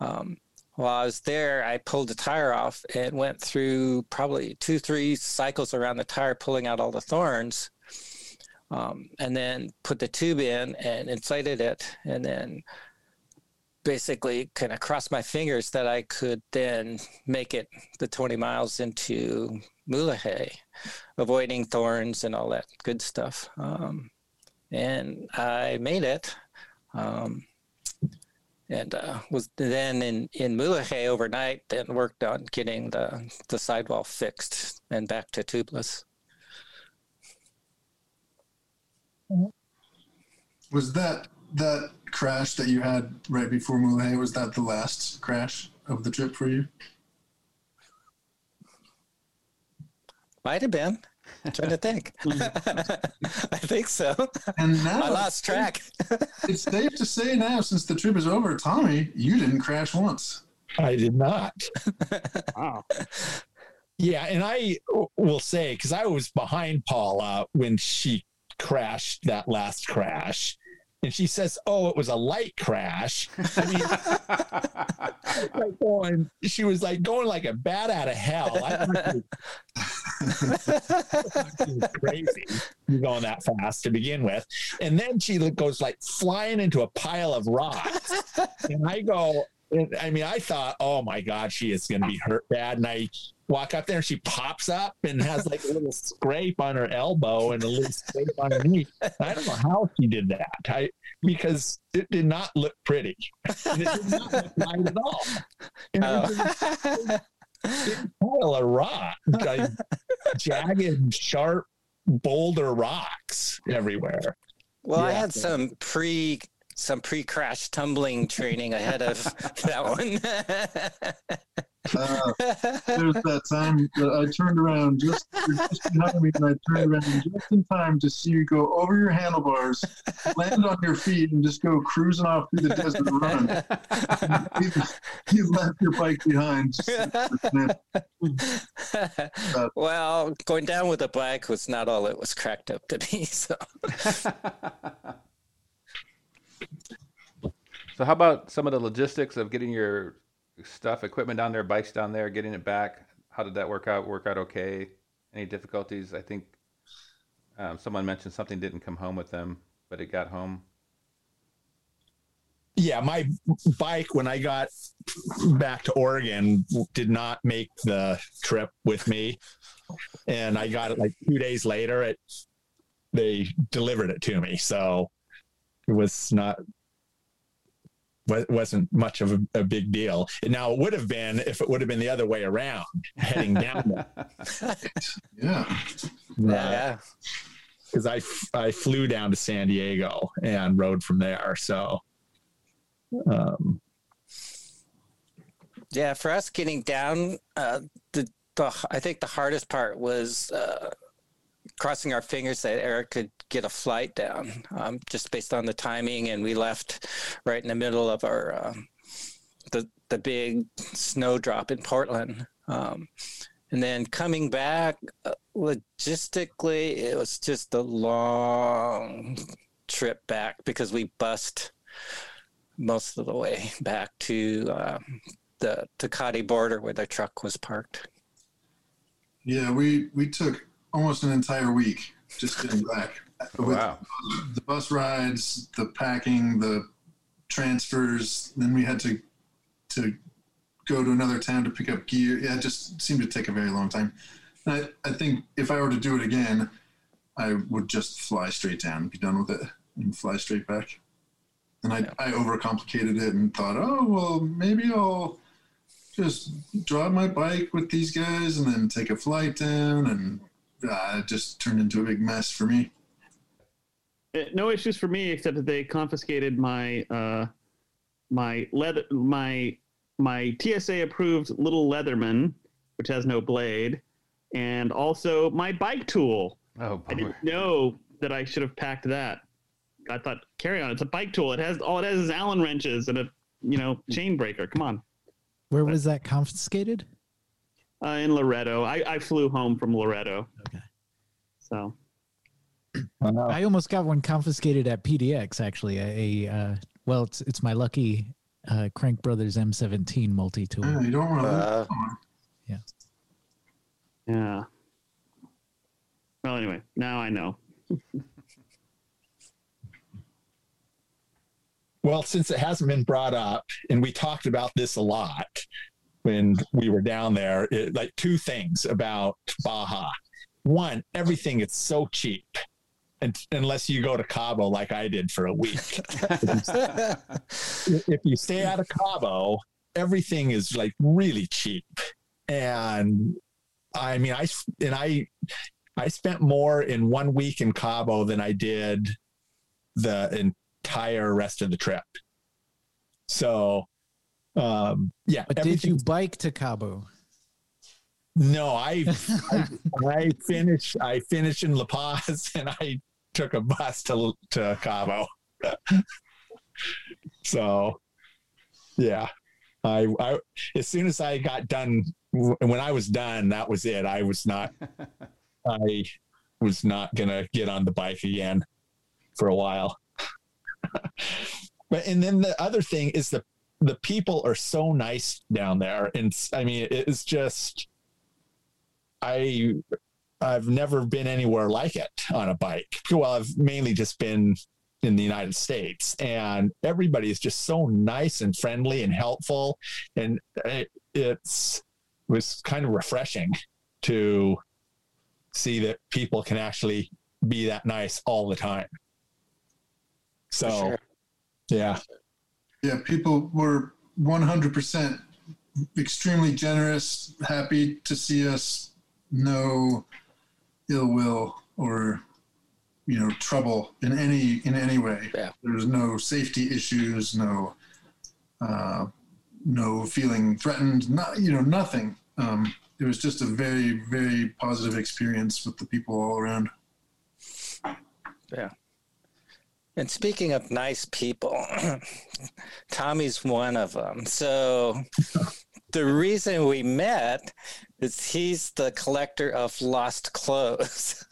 Um, while I was there, I pulled the tire off and went through probably two, three cycles around the tire, pulling out all the thorns, um, and then put the tube in and inflated it, and then basically kind of crossed my fingers that I could then make it the 20 miles into Mulegé, avoiding thorns and all that good stuff. Um, and I made it. Um, and uh, was then in in Mulegé overnight. Then worked on getting the the sidewall fixed and back to tubeless. Was that that crash that you had right before Mulegé? Was that the last crash of the trip for you? Might have been. I'm trying to think. I think so. And now I lost track. it's safe to say now, since the trip is over, Tommy, you didn't crash once. I did not. wow. Yeah, and I will say because I was behind Paula when she crashed that last crash, and she says, "Oh, it was a light crash." I mean, like going, she was like going like a bat out of hell. I was crazy going that fast to begin with, and then she goes like flying into a pile of rocks, and I go. I mean, I thought, oh my God, she is going to be hurt bad. And I walk up there and she pops up and has like a little scrape on her elbow and a little scrape on her knee. I don't know how she did that I, because it did not look pretty. And it did not look right at all. And oh. pile of rock, like jagged, sharp boulder rocks everywhere. Well, I had some pre some pre crash tumbling training ahead of that one. Uh, there's that time that I turned around just, just behind me, and I turned around just in time to see you go over your handlebars, land on your feet, and just go cruising off through the desert run. you, you left your bike behind. Just well, going down with a bike was not all it was cracked up to be. So So how about some of the logistics of getting your stuff, equipment down there, bikes down there, getting it back? How did that work out? Work out okay? Any difficulties? I think um, someone mentioned something didn't come home with them, but it got home. Yeah, my bike when I got back to Oregon did not make the trip with me, and I got it like two days later. It they delivered it to me, so it was not wasn't much of a, a big deal. Now it would have been if it would have been the other way around, heading down there. yeah. yeah, because I I flew down to San Diego and rode from there. So, um, yeah. For us getting down, uh, the the I think the hardest part was uh, crossing our fingers that Eric could get a flight down, um, just based on the timing, and we left right in the middle of our um, the the big snowdrop in Portland. Um, and then coming back, uh, logistically, it was just a long trip back because we bust most of the way back to um, the Tecate border where the truck was parked. Yeah, we, we took almost an entire week just getting back. Oh, with wow. the bus rides, the packing, the transfers. Then we had to to go to another town to pick up gear. Yeah, it just seemed to take a very long time. And I, I think if I were to do it again, I would just fly straight down, be done with it, and fly straight back. And I, I overcomplicated it and thought, oh, well, maybe I'll just drive my bike with these guys and then take a flight down. And uh, it just turned into a big mess for me. Uh, no issues for me except that they confiscated my uh, my leather my my TSA approved little Leatherman, which has no blade, and also my bike tool. Oh, boy. I didn't know that I should have packed that. I thought carry on. It's a bike tool. It has all it has is Allen wrenches and a you know chain breaker. Come on. Where was that confiscated? Uh, in Loreto, I, I flew home from Loreto. Okay. So I almost got one confiscated at PDX. Actually, a, a uh, well, it's it's my lucky uh, Crank Brothers M17 multi tool. Yeah, you don't want to Uh, yeah. Well, anyway, now I know. well, since it hasn't been brought up, and we talked about this a lot when we were down there, it, like two things about Baja. One, everything is so cheap. And, unless you go to Cabo like I did for a week. if you stay out of Cabo, everything is like really cheap. And I mean, I and I I spent more in one week in Cabo than I did the entire rest of the trip. So, um, yeah. But did you bike to Cabo? No, I, I I finished I finished in La Paz and I took a bus to to Cabo. so, yeah, I I as soon as I got done when I was done, that was it. I was not I was not gonna get on the bike again for a while. but and then the other thing is the the people are so nice down there, and I mean it's just I I've never been anywhere like it on a bike. Well, I've mainly just been in the United States, and everybody is just so nice and friendly and helpful, and it, it's was kind of refreshing to see that people can actually be that nice all the time. So, sure. yeah, Yeah, people were 100% extremely generous, happy to see us. No ill will or you know trouble in any in any way. Yeah. There's no safety issues, no uh, no feeling threatened, not you know nothing. Um, it was just a very very positive experience with the people all around. And speaking of nice people, Tommy's one of them. So the reason we met is he's the collector of lost clothes.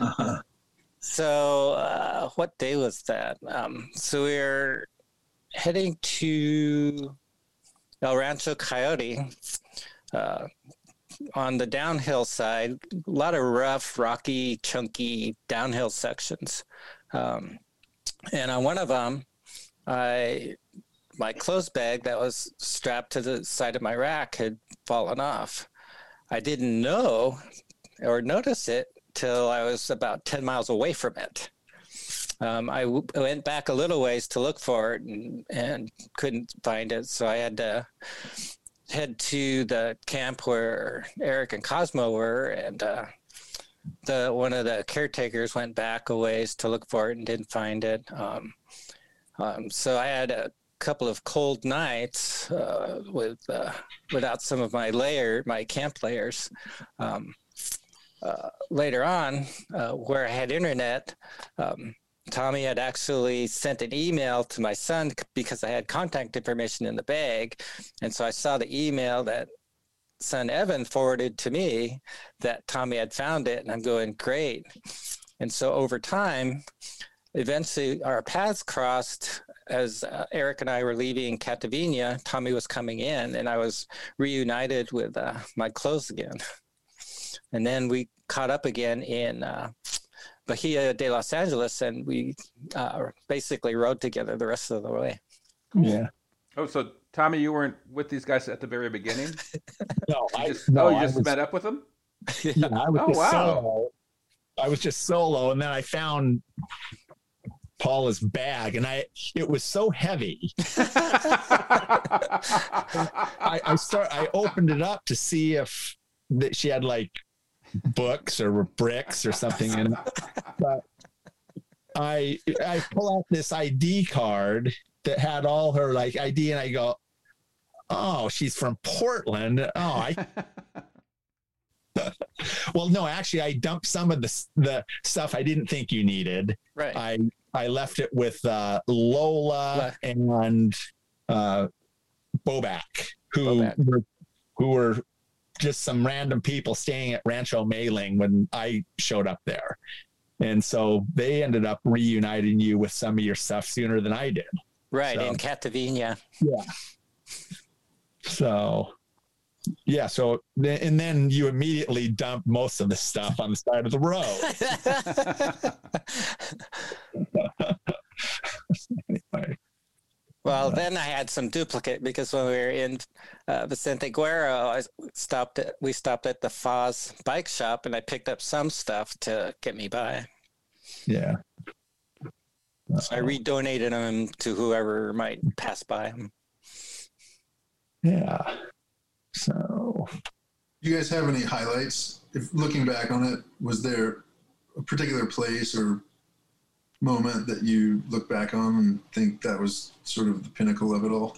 so uh, what day was that? Um, so we are heading to El Rancho Coyote. Uh, on the downhill side, a lot of rough, rocky, chunky downhill sections. Um, and on one of them, I my clothes bag that was strapped to the side of my rack had fallen off. I didn't know or notice it till I was about ten miles away from it. Um, I w- went back a little ways to look for it and, and couldn't find it, so I had to head to the camp where Eric and Cosmo were, and uh, the one of the caretakers went back a ways to look for it and didn't find it. Um, um, so I had a couple of cold nights uh, with uh, without some of my layer, my camp layers. Um, uh, later on, uh, where I had internet, um, Tommy had actually sent an email to my son because I had contact information in the bag, and so I saw the email that son Evan forwarded to me that Tommy had found it, and I'm going great. And so over time, eventually our paths crossed as uh, Eric and I were leaving Catavina. Tommy was coming in, and I was reunited with uh, my clothes again. And then we caught up again in uh, Bahia de Los Angeles, and we uh, basically rode together the rest of the way. Yeah. Oh, so Tommy, you weren't with these guys at the very beginning? No, I just, no, oh, you just was, met up with them? yeah, I was Oh, just wow. solo. I was just solo, and then I found Paula's bag, and I it was so heavy. I, I start I opened it up to see if that she had like books or bricks or something in it. But I I pull out this ID card that had all her like ID and I go, Oh, she's from Portland. Oh, I well no, actually I dumped some of the the stuff I didn't think you needed. Right. I I left it with uh, Lola Le- and uh, Bobak, who were who were just some random people staying at Rancho Meling when I showed up there, and so they ended up reuniting you with some of your stuff sooner than I did. Right. So- In Catavina. Yeah. So. Yeah, so and then you immediately dump most of the stuff on the side of the road. Anyway, Well, then I had some duplicate because when we were in uh, Vicente Guerrero, I stopped at we stopped at the Foz bike shop and I picked up some stuff to get me by. yeah. So I redonated them to whoever might pass by. Yeah. So you guys have any highlights? If looking back on it, was there a particular place or moment that you look back on and think that was sort of the pinnacle of it all?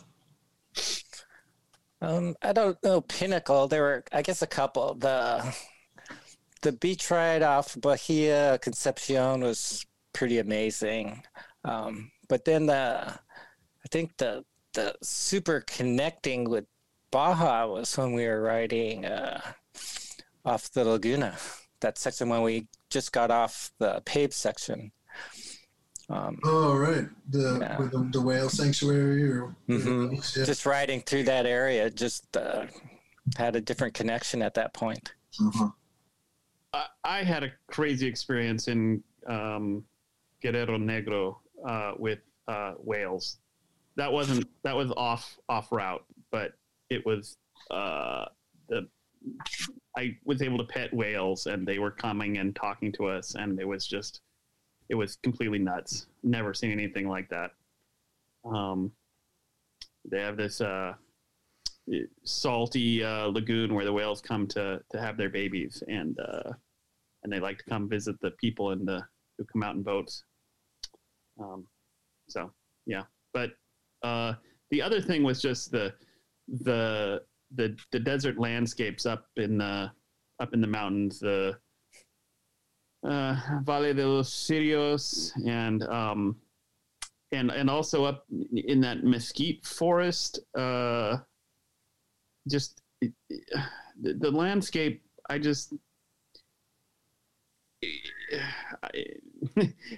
Um, I don't know pinnacle. There were, I guess, a couple. The the beach ride off Bahia Concepcion was pretty amazing. Um, but then the, I think the the super connecting with Baja was when we were riding uh, off the Laguna. That section when we just got off the paved section. Um, Oh, right. The Yeah. with the, the whale sanctuary or Mhm. yeah. just riding through that area just uh, had a different connection at that point. Uh-huh. I, I had a crazy experience in um, Guerrero Negro uh, with uh, whales. That wasn't that was off off route, but it was uh, the I was able to pet whales, and they were coming and talking to us, and it was just it was completely nuts. Never seen anything like that. Um, they have this uh, salty uh, lagoon where the whales come to to have their babies, and uh, and they like to come visit the people in the who come out in boats. Um, so yeah, but uh, the other thing was just the the the the desert landscapes up in the up in the mountains, the uh, Valle de los Cirios, and um, and and also up in that mesquite forest. Uh, just the, the landscape, I just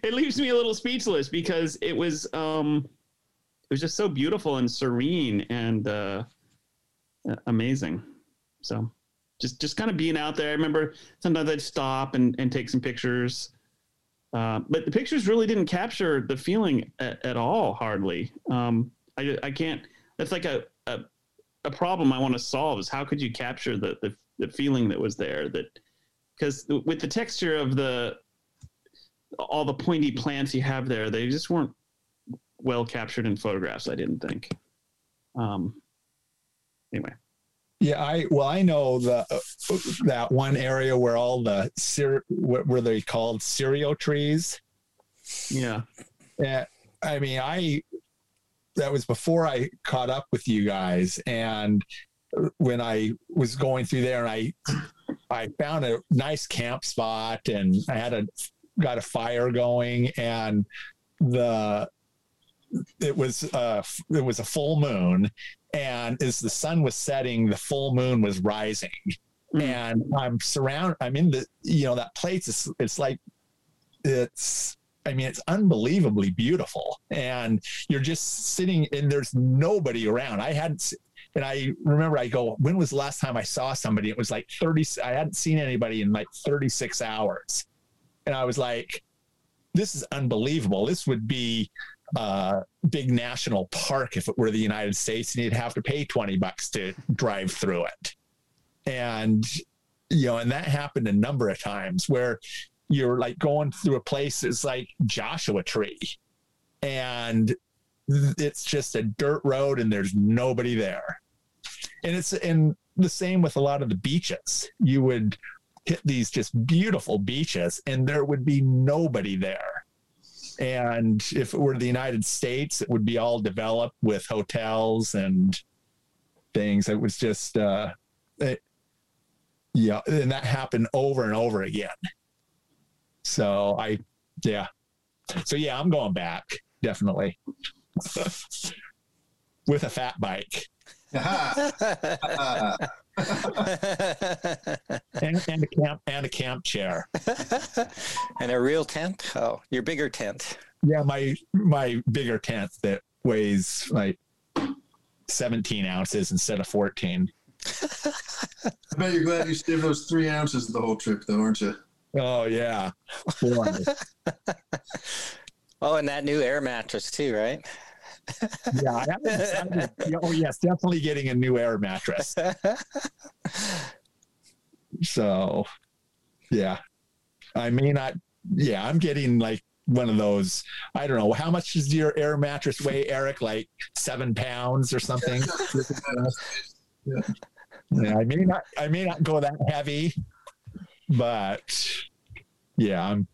it leaves me a little speechless because it was um it was just so beautiful and serene and uh amazing. So just just kind of being out there. I remember sometimes i'd stop and, and take some pictures uh, but the pictures really didn't capture the feeling at, at all hardly. Um I, I can't that's like a, a a problem i want to solve is how could you capture the the, the feeling that was there that because with the texture of the all the pointy plants you have there, they just weren't well captured in photographs. I didn't think. Um. Anyway. Yeah, I well, I know the uh, that one area where all the cer- what were they called cirio trees. Yeah. Yeah, I mean, I that was before I caught up with you guys, and when I was going through there, and I I found a nice camp spot, and I had a got a fire going, and the it was uh it was a full moon, and as the sun was setting, the full moon was rising, mm. and I'm surrounded. I'm in the you know that place. It's it's like it's I mean, it's unbelievably beautiful. And you're just sitting and there's nobody around. I hadn't, and I remember I go, when was the last time I saw somebody? It was like 30, I hadn't seen anybody in like 36 hours. And I was like, this is unbelievable. This would be a big national park if it were the United States and you'd have to pay 20 bucks to drive through it. And, you know, and that happened a number of times where you're like going through a place that's like Joshua Tree. And it's just a dirt road and there's nobody there. And it's and the same with a lot of the beaches. You would hit these just beautiful beaches and there would be nobody there. And if it were the United States, it would be all developed with hotels and things. It was just, uh, it, yeah, and that happened over and over again. So I, yeah. So yeah, I'm going back definitely with a fat bike. and, and, a camp and a camp chair. And a real tent? Oh your bigger tent. Yeah my my bigger tent that weighs like 17 ounces instead of 14 i bet you're glad you saved those three ounces the whole trip though aren't you? Oh yeah. Oh and that new air mattress too right yeah, oh yes, definitely getting a new air mattress. so, yeah, I may not. Yeah, I'm getting like one of those. I don't know how much does your air mattress weigh, Eric? Like seven pounds or something. yeah. yeah, I may not. I may not go that heavy, but yeah, I'm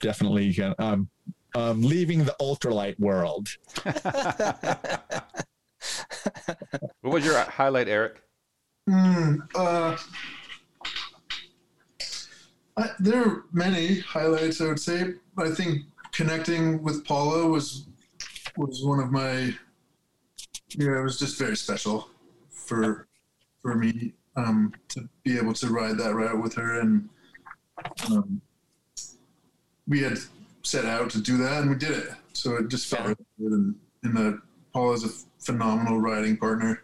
definitely gonna. Um, Um, leaving the ultralight world. what was your highlight, Eric? Mm, uh, I, there are many highlights, I would say. I think connecting with Paula was was one of my. Yeah, it was just very special for for me um, to be able to ride that route with her, and um, we had set out to do that, and we did it. So it just felt yeah. really good. And, and uh, Paul is a phenomenal riding partner.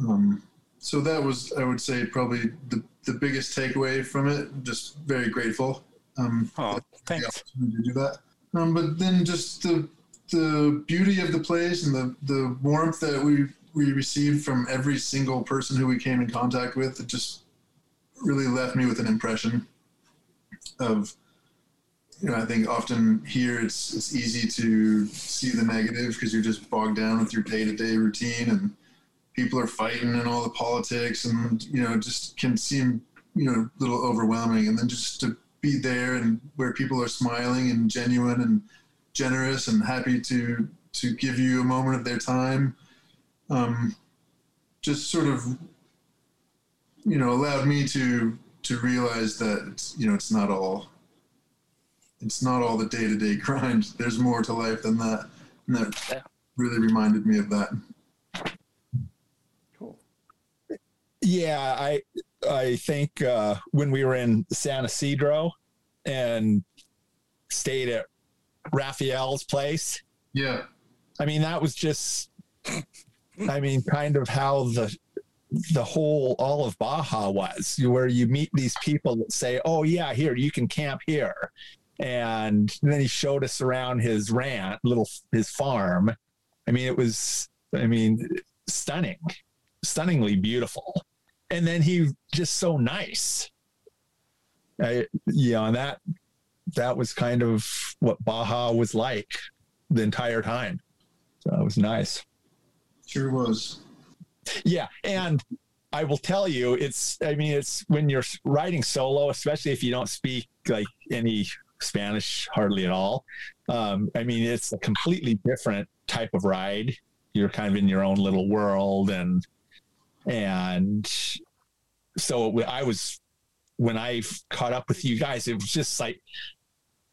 Um, so that was, I would say, probably the, the biggest takeaway from it. Just very grateful. Um, oh, thanks. To do that. Um, but then just the the beauty of the place and the the warmth that we we received from every single person who we came in contact with, it just really left me with an impression of you know, I think often here it's it's easy to see the negative because you're just bogged down with your day to day routine and people are fighting and all the politics and you know just can seem you know a little overwhelming. And then just to be there and where people are smiling and genuine and generous and happy to to give you a moment of their time um, just sort of you know allowed me to to realize that you know it's not all it's not all the day-to-day grind there's more to life than that. And that Yeah. really reminded me of that. Cool. Yeah, I I think uh, when we were in San Isidro and stayed at Raphael's place, yeah. I mean that was just I mean kind of how the the whole all of Baja was, where you meet these people that say, "Oh yeah, here you can camp here," and then he showed us around his ranch, little his farm. I mean, it was, I mean, stunning, stunningly beautiful, and then he just so nice. I, yeah, and that that was kind of what Baja was like the entire time. So it was nice. sure was Yeah, and I will tell you, it's. I mean, it's when you're riding solo, especially if you don't speak like any Spanish hardly at all. Um, I mean, it's a completely different type of ride. You're kind of in your own little world, and and so I was when I caught up with you guys, it was just like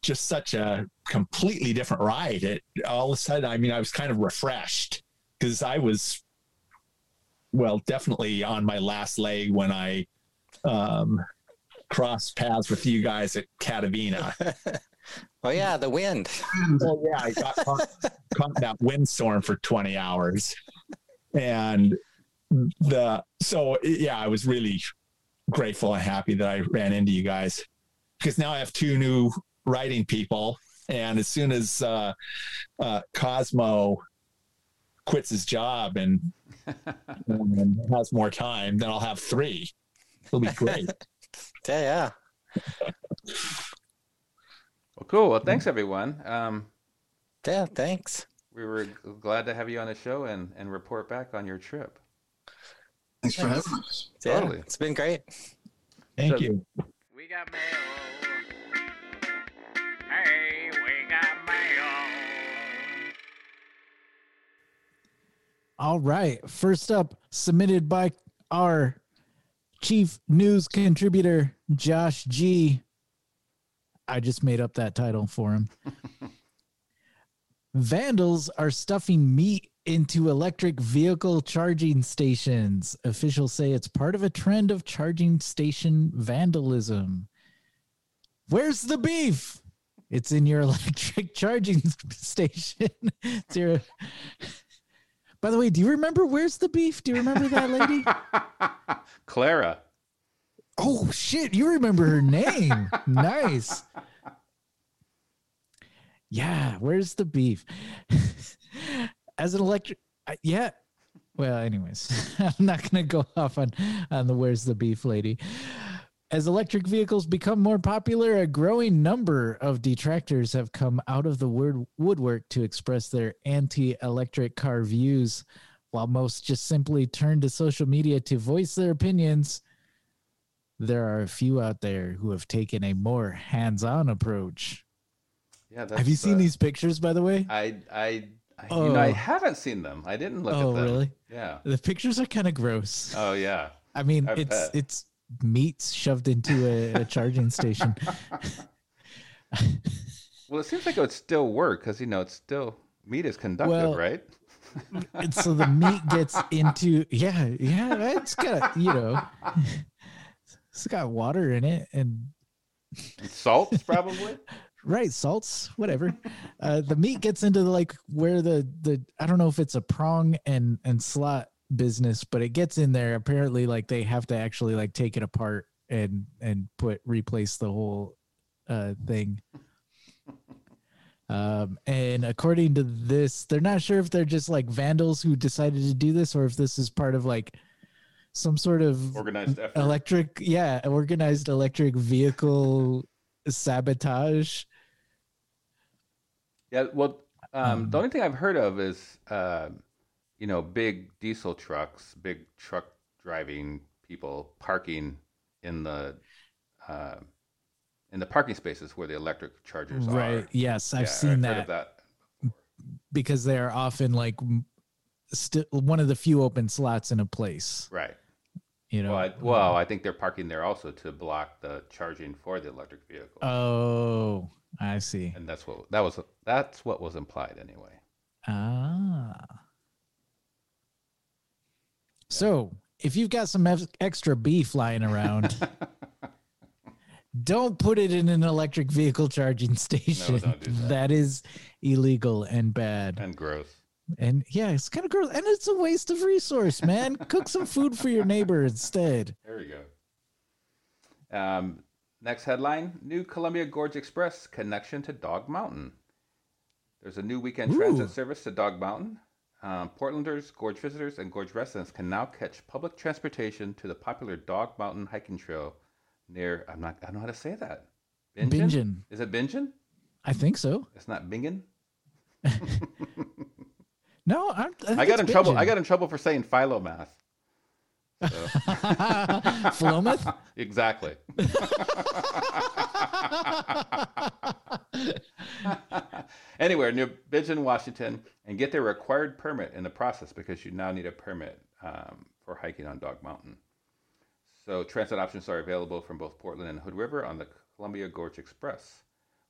just such a completely different ride. It all of a sudden, I mean, I was kind of refreshed because I was well, definitely on my last leg when I um, crossed paths with you guys at Catavina. Oh yeah, the wind. well, yeah, I got caught, caught in that windstorm for 20 hours. And the, so yeah, I was really grateful and happy that I ran into you guys because now I have two new riding people. And as soon as uh, uh, Cosmo quits his job and, and has more time, then I'll have three. It'll be great. Yeah, yeah. Well, cool. Well, thanks everyone. Um, Yeah, thanks. we were glad to have you on the show and, and report back on your trip. thanks for having us Yeah, Totally. it's been great. Thank So- you. We got mail. Hey, we got mail. All right. First up, submitted by our chief news contributor, Josh G. I just made up that title for him. Vandals are stuffing meat into electric vehicle charging stations. Officials say it's part of a trend of charging station vandalism. Where's the beef? It's in your electric charging station. It's your by the way, do you remember where's the beef? Do you remember that lady? Clara. Oh shit, you remember her name. nice. Yeah, where's the beef? As an electric I- yeah. Well, anyways, I'm not going to go off on on the where's the beef lady. As electric vehicles become more popular, a growing number of detractors have come out of the word woodwork to express their anti-electric car views, while most just simply turn to social media to voice their opinions. There are a few out there who have taken a more hands-on approach. Yeah, that's, have you seen uh, these pictures, by the way? I, I, I you know, I Oh. haven't seen them. I didn't look oh, at them. really? Yeah. The pictures are kind of gross. Oh, yeah. I mean, I it's bet. it's meats shoved into a, a charging station. Well, it seems like it would still work because you know it's still meat is conductive, Well, right? and so the meat gets into yeah, yeah. It's got you know, it's got water in it and salts, probably. right salts, whatever. Uh, the meat gets into like where the the I don't know if it's a prong and and slot business, but it gets in there. Apparently, like they have to actually like take it apart and and put replace the whole uh thing. Um, and according to this, they're not sure if they're just like vandals who decided to do this or if this is part of like some sort of Organized effort. electric, yeah, organized electric vehicle sabotage. Yeah, well, um, Um, the only thing I've heard of is uh, you know, big diesel trucks, big truck driving people parking in the uh, in the parking spaces where the electric chargers Right. are. Right. Yes, I've Yeah, seen heard of that, that. because they're often like m- still one of the few open slots in a place. Right. You know. Well, I, well, I think they're parking there also to block the charging for the electric vehicle, oh, I see. and that's what that was. That's what was implied anyway. Ah. So, if you've got some ex- extra beef lying around, don't put it in an electric vehicle charging station. don't do that. that is illegal and bad. And gross. And yeah, it's kind of gross. And it's a waste of resource, man. Cook some food for your neighbor instead. There you go. Um, next headline: New Columbia Gorge Express connection to Dog Mountain. There's a new weekend Ooh. transit service to Dog Mountain. Um, Portlanders, Gorge visitors, and Gorge residents can now catch public transportation to the popular Dog Mountain hiking trail near. I'm not. I don't know how to say that. Bingen. Is it Bingen? I think so. It's not Bingen. No, I'm, I, I got in trouble. I got in trouble for saying philomath. So, Philomath? exactly. Anywhere near Bingen, Washington, and get their required permit in the process because you now need a permit um, for hiking on Dog Mountain. So transit options are available from both Portland and Hood River on the Columbia Gorge Express.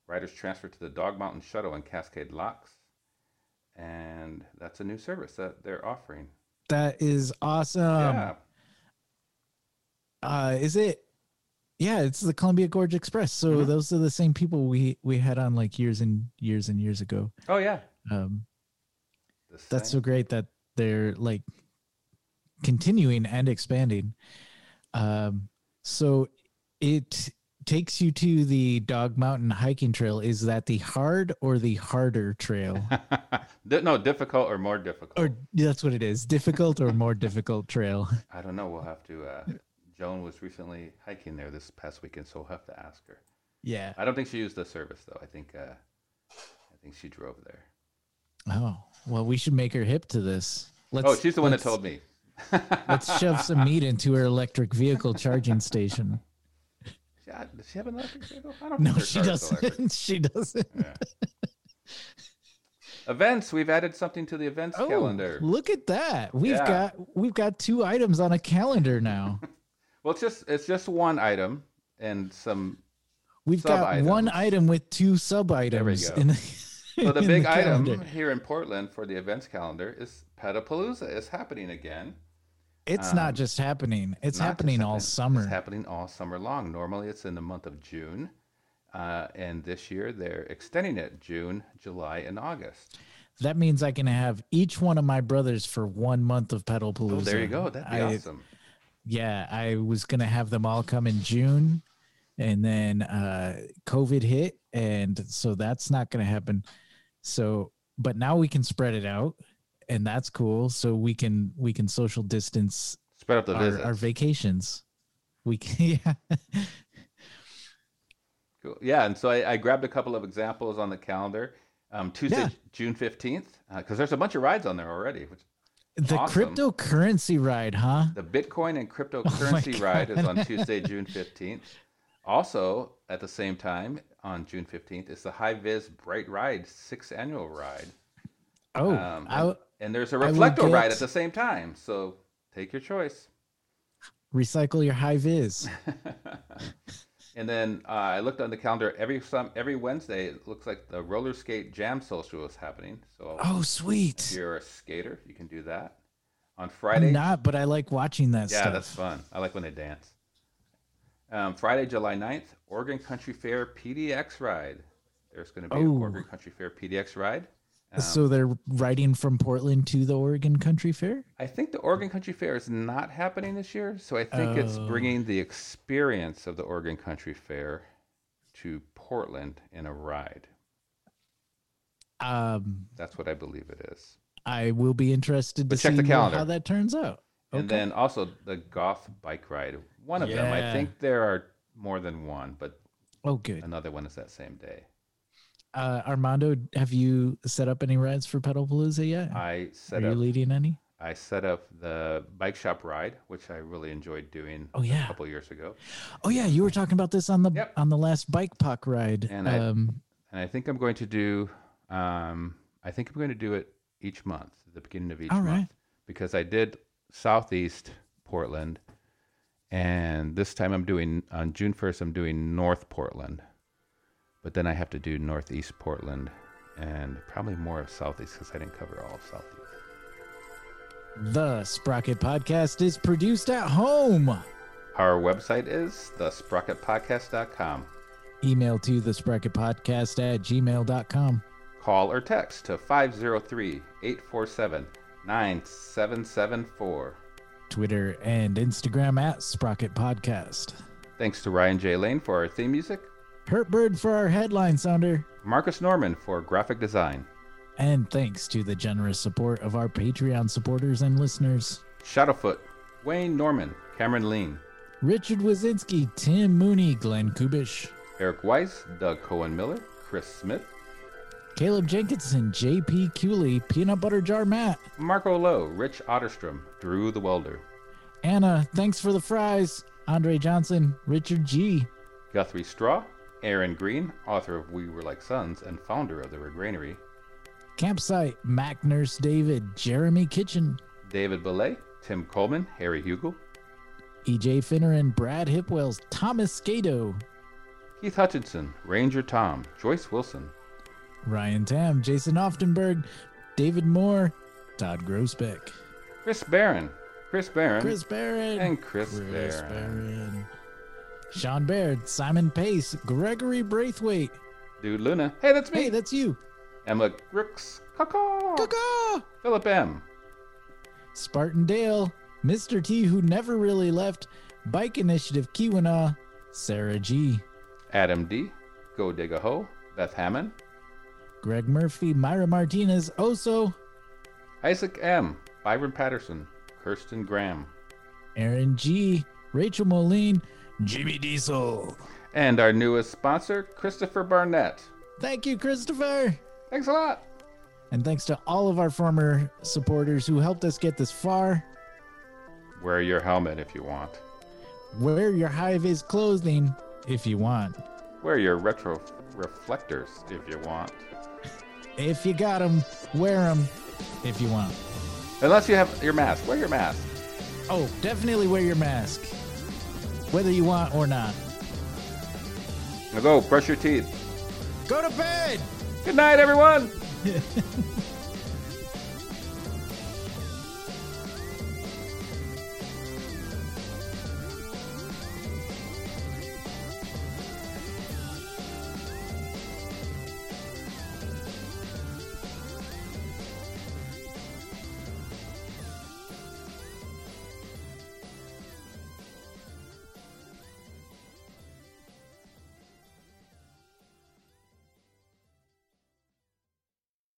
Riders transfer to the Dog Mountain Shuttle and Cascade Locks, and that's a new service that they're offering. That is awesome. yeah, uh is it yeah it's the columbia gorge express so Mhm. those are the same people we we had on like years and years and years ago oh yeah, um that's so great that they're like continuing and expanding um so it takes you to the dog mountain hiking trail is that the hard or the harder trail no, difficult or more difficult. or that's what it is difficult or more difficult trail I don't know. We'll have to. Uh, Joan was recently hiking there this past weekend, so we'll have to ask her. yeah I don't think she used the service though. I think. Uh, I think she drove there. oh well we should make her hip to this let's oh, she's the one that told me. Let's shove some meat into her electric vehicle charging station. Does she have an electric vehicle? I don't. No, she car is electric. doesn't. She doesn't. Yeah. events. We've added something to the events Oh, calendar. look at that. We've Yeah. got we've got two items on a calendar now. Well, it's just it's just one item and some. We've got one item with two sub items. go. In, So the big item here in Portland for the events calendar is Pedalpalooza is happening again. It's um, not just happening. It's happening all happening- summer. It's happening all summer long. Normally, it's in the month of June, uh, and this year they're extending it June, July, and August. that means I can have each one of my brothers for one month of Pedalpalooza. Oh, there you go. That'd be I- awesome. yeah, I was gonna have them all come in June, and then uh, COVID hit, and so that's not gonna happen. So, but now we can spread it out, and that's cool. So we can we can social distance Spread out the our, our vacations. We can, yeah, Cool. Yeah, and so I, I grabbed a couple of examples on the calendar. Um, Tuesday, Yeah. June fifteenth, because there's a bunch of rides on there already. Which, the Awesome. cryptocurrency ride, huh? the Bitcoin and Oh cryptocurrency ride is on Tuesday, June fifteenth. Also, at the same time on June fifteenth is the High Vis Bright Ride sixth annual ride. Oh, Um, and, and there's a reflector ride at the same time. So take your choice. recycle your high vis. and then uh, I looked on the calendar every some every Wednesday. It looks like the roller skate jam social is happening. So Oh, sweet! if you're a skater, you can do that. On I'm Friday, not, but I like watching that yeah, stuff. that's fun. I like when they dance. Um, Friday, July 9th, Oregon Country Fair PDX ride. There's going to be an Oh. Oregon Country Fair PDX ride. Um, so they're riding from Portland to the Oregon Country Fair. I think the Oregon Country Fair is not happening this year, so I think it's Oh. bringing the experience of the Oregon Country Fair to Portland in a ride. Um, That's what I believe it is. I will be interested to check see the calendar. how that turns out. And then also the Goth bike ride. One of them. I think there are more than one, but Oh, good. another one is that same day. Uh, Armando, have you set up any rides for Pedalpalooza yet? I set Are set you leading any? I set up the bike shop ride, which I really enjoyed doing Oh yeah, a couple years ago. Oh yeah. You were talking about this on the Yep. on the last bike puck ride. And I- um, And I think I'm going to do um, I think I'm going to do it each month, the beginning of each All month. Because I did Southeast Portland and this time I'm doing on June 1st I'm doing North Portland. But then I have to do Northeast Portland and probably more of Southeast because I didn't cover all of Southeast. the Sprocket Podcast is produced at home. Our website is thesprocketpodcast.com. Email to the Sprocket Podcast at gmail.com. Call or text to 503 847 9774. Twitter and Instagram at Sprocket Podcast. Thanks to Ryan J. Lane for our theme music, Hurtbird for our headline sounder. Marcus Norman for graphic design, And thanks to the generous support of our Patreon supporters and listeners. Shadowfoot, Wayne Norman, Cameron Lean, Richard Wazinski, Tim Mooney, Glenn Kubish, Eric Weiss, Doug Cohen Miller, Chris Smith, Caleb Jenkinson, JP Cooley, Peanut Butter Jar Matt, Marco Lowe, Rich Otterstrom, Drew the Welder, Anna, thanks for the fries, Andre Johnson, Richard G, Guthrie Straw, Aaron Green, author of We Were Like Sons and founder of the Red Granary, Campsite, Mac Nurse David, Jeremy Kitchen, David Belay, Tim Coleman, Harry Hugel, EJ Finneran, Brad Hipwells, Thomas Skato, Keith Hutchinson, Ranger Tom, Joyce Wilson, Ryan Tam, Jason Oftenberg, David Moore, Todd Grossbeck, Chris Barron, Chris Barron, Chris Barron, and Chris, Chris Barron. Barron, Sean Baird, Simon Pace, Gregory Braithwaite. Dude Luna, hey, that's me. Hey, that's you. Emma Brooks, Caw. Caw-caw. Philip M. Spartan Dale, Mr. T, who never really left, Bike Initiative Keweenaw, Sarah G, Adam D. Go Dig a Hoe, Beth Hammond, Greg Murphy, Myra Martinez, Oso, Isaac M. Byron Patterson, Kirsten Graham, Aaron G, Rachel Moline, Jimmy Diesel. and our newest sponsor, Christopher Barnett. Thank you, Christopher. Thanks a lot. And thanks to all of our former supporters who helped us get this far. Wear your helmet if you want. Wear your high vis clothing if you want. Wear your retro reflectors if you want. If you got them, wear them if you want. Unless you have your mask, wear your mask. Oh, definitely wear your mask, whether you want or not. Now go, brush your teeth. Go to bed! Good night, everyone.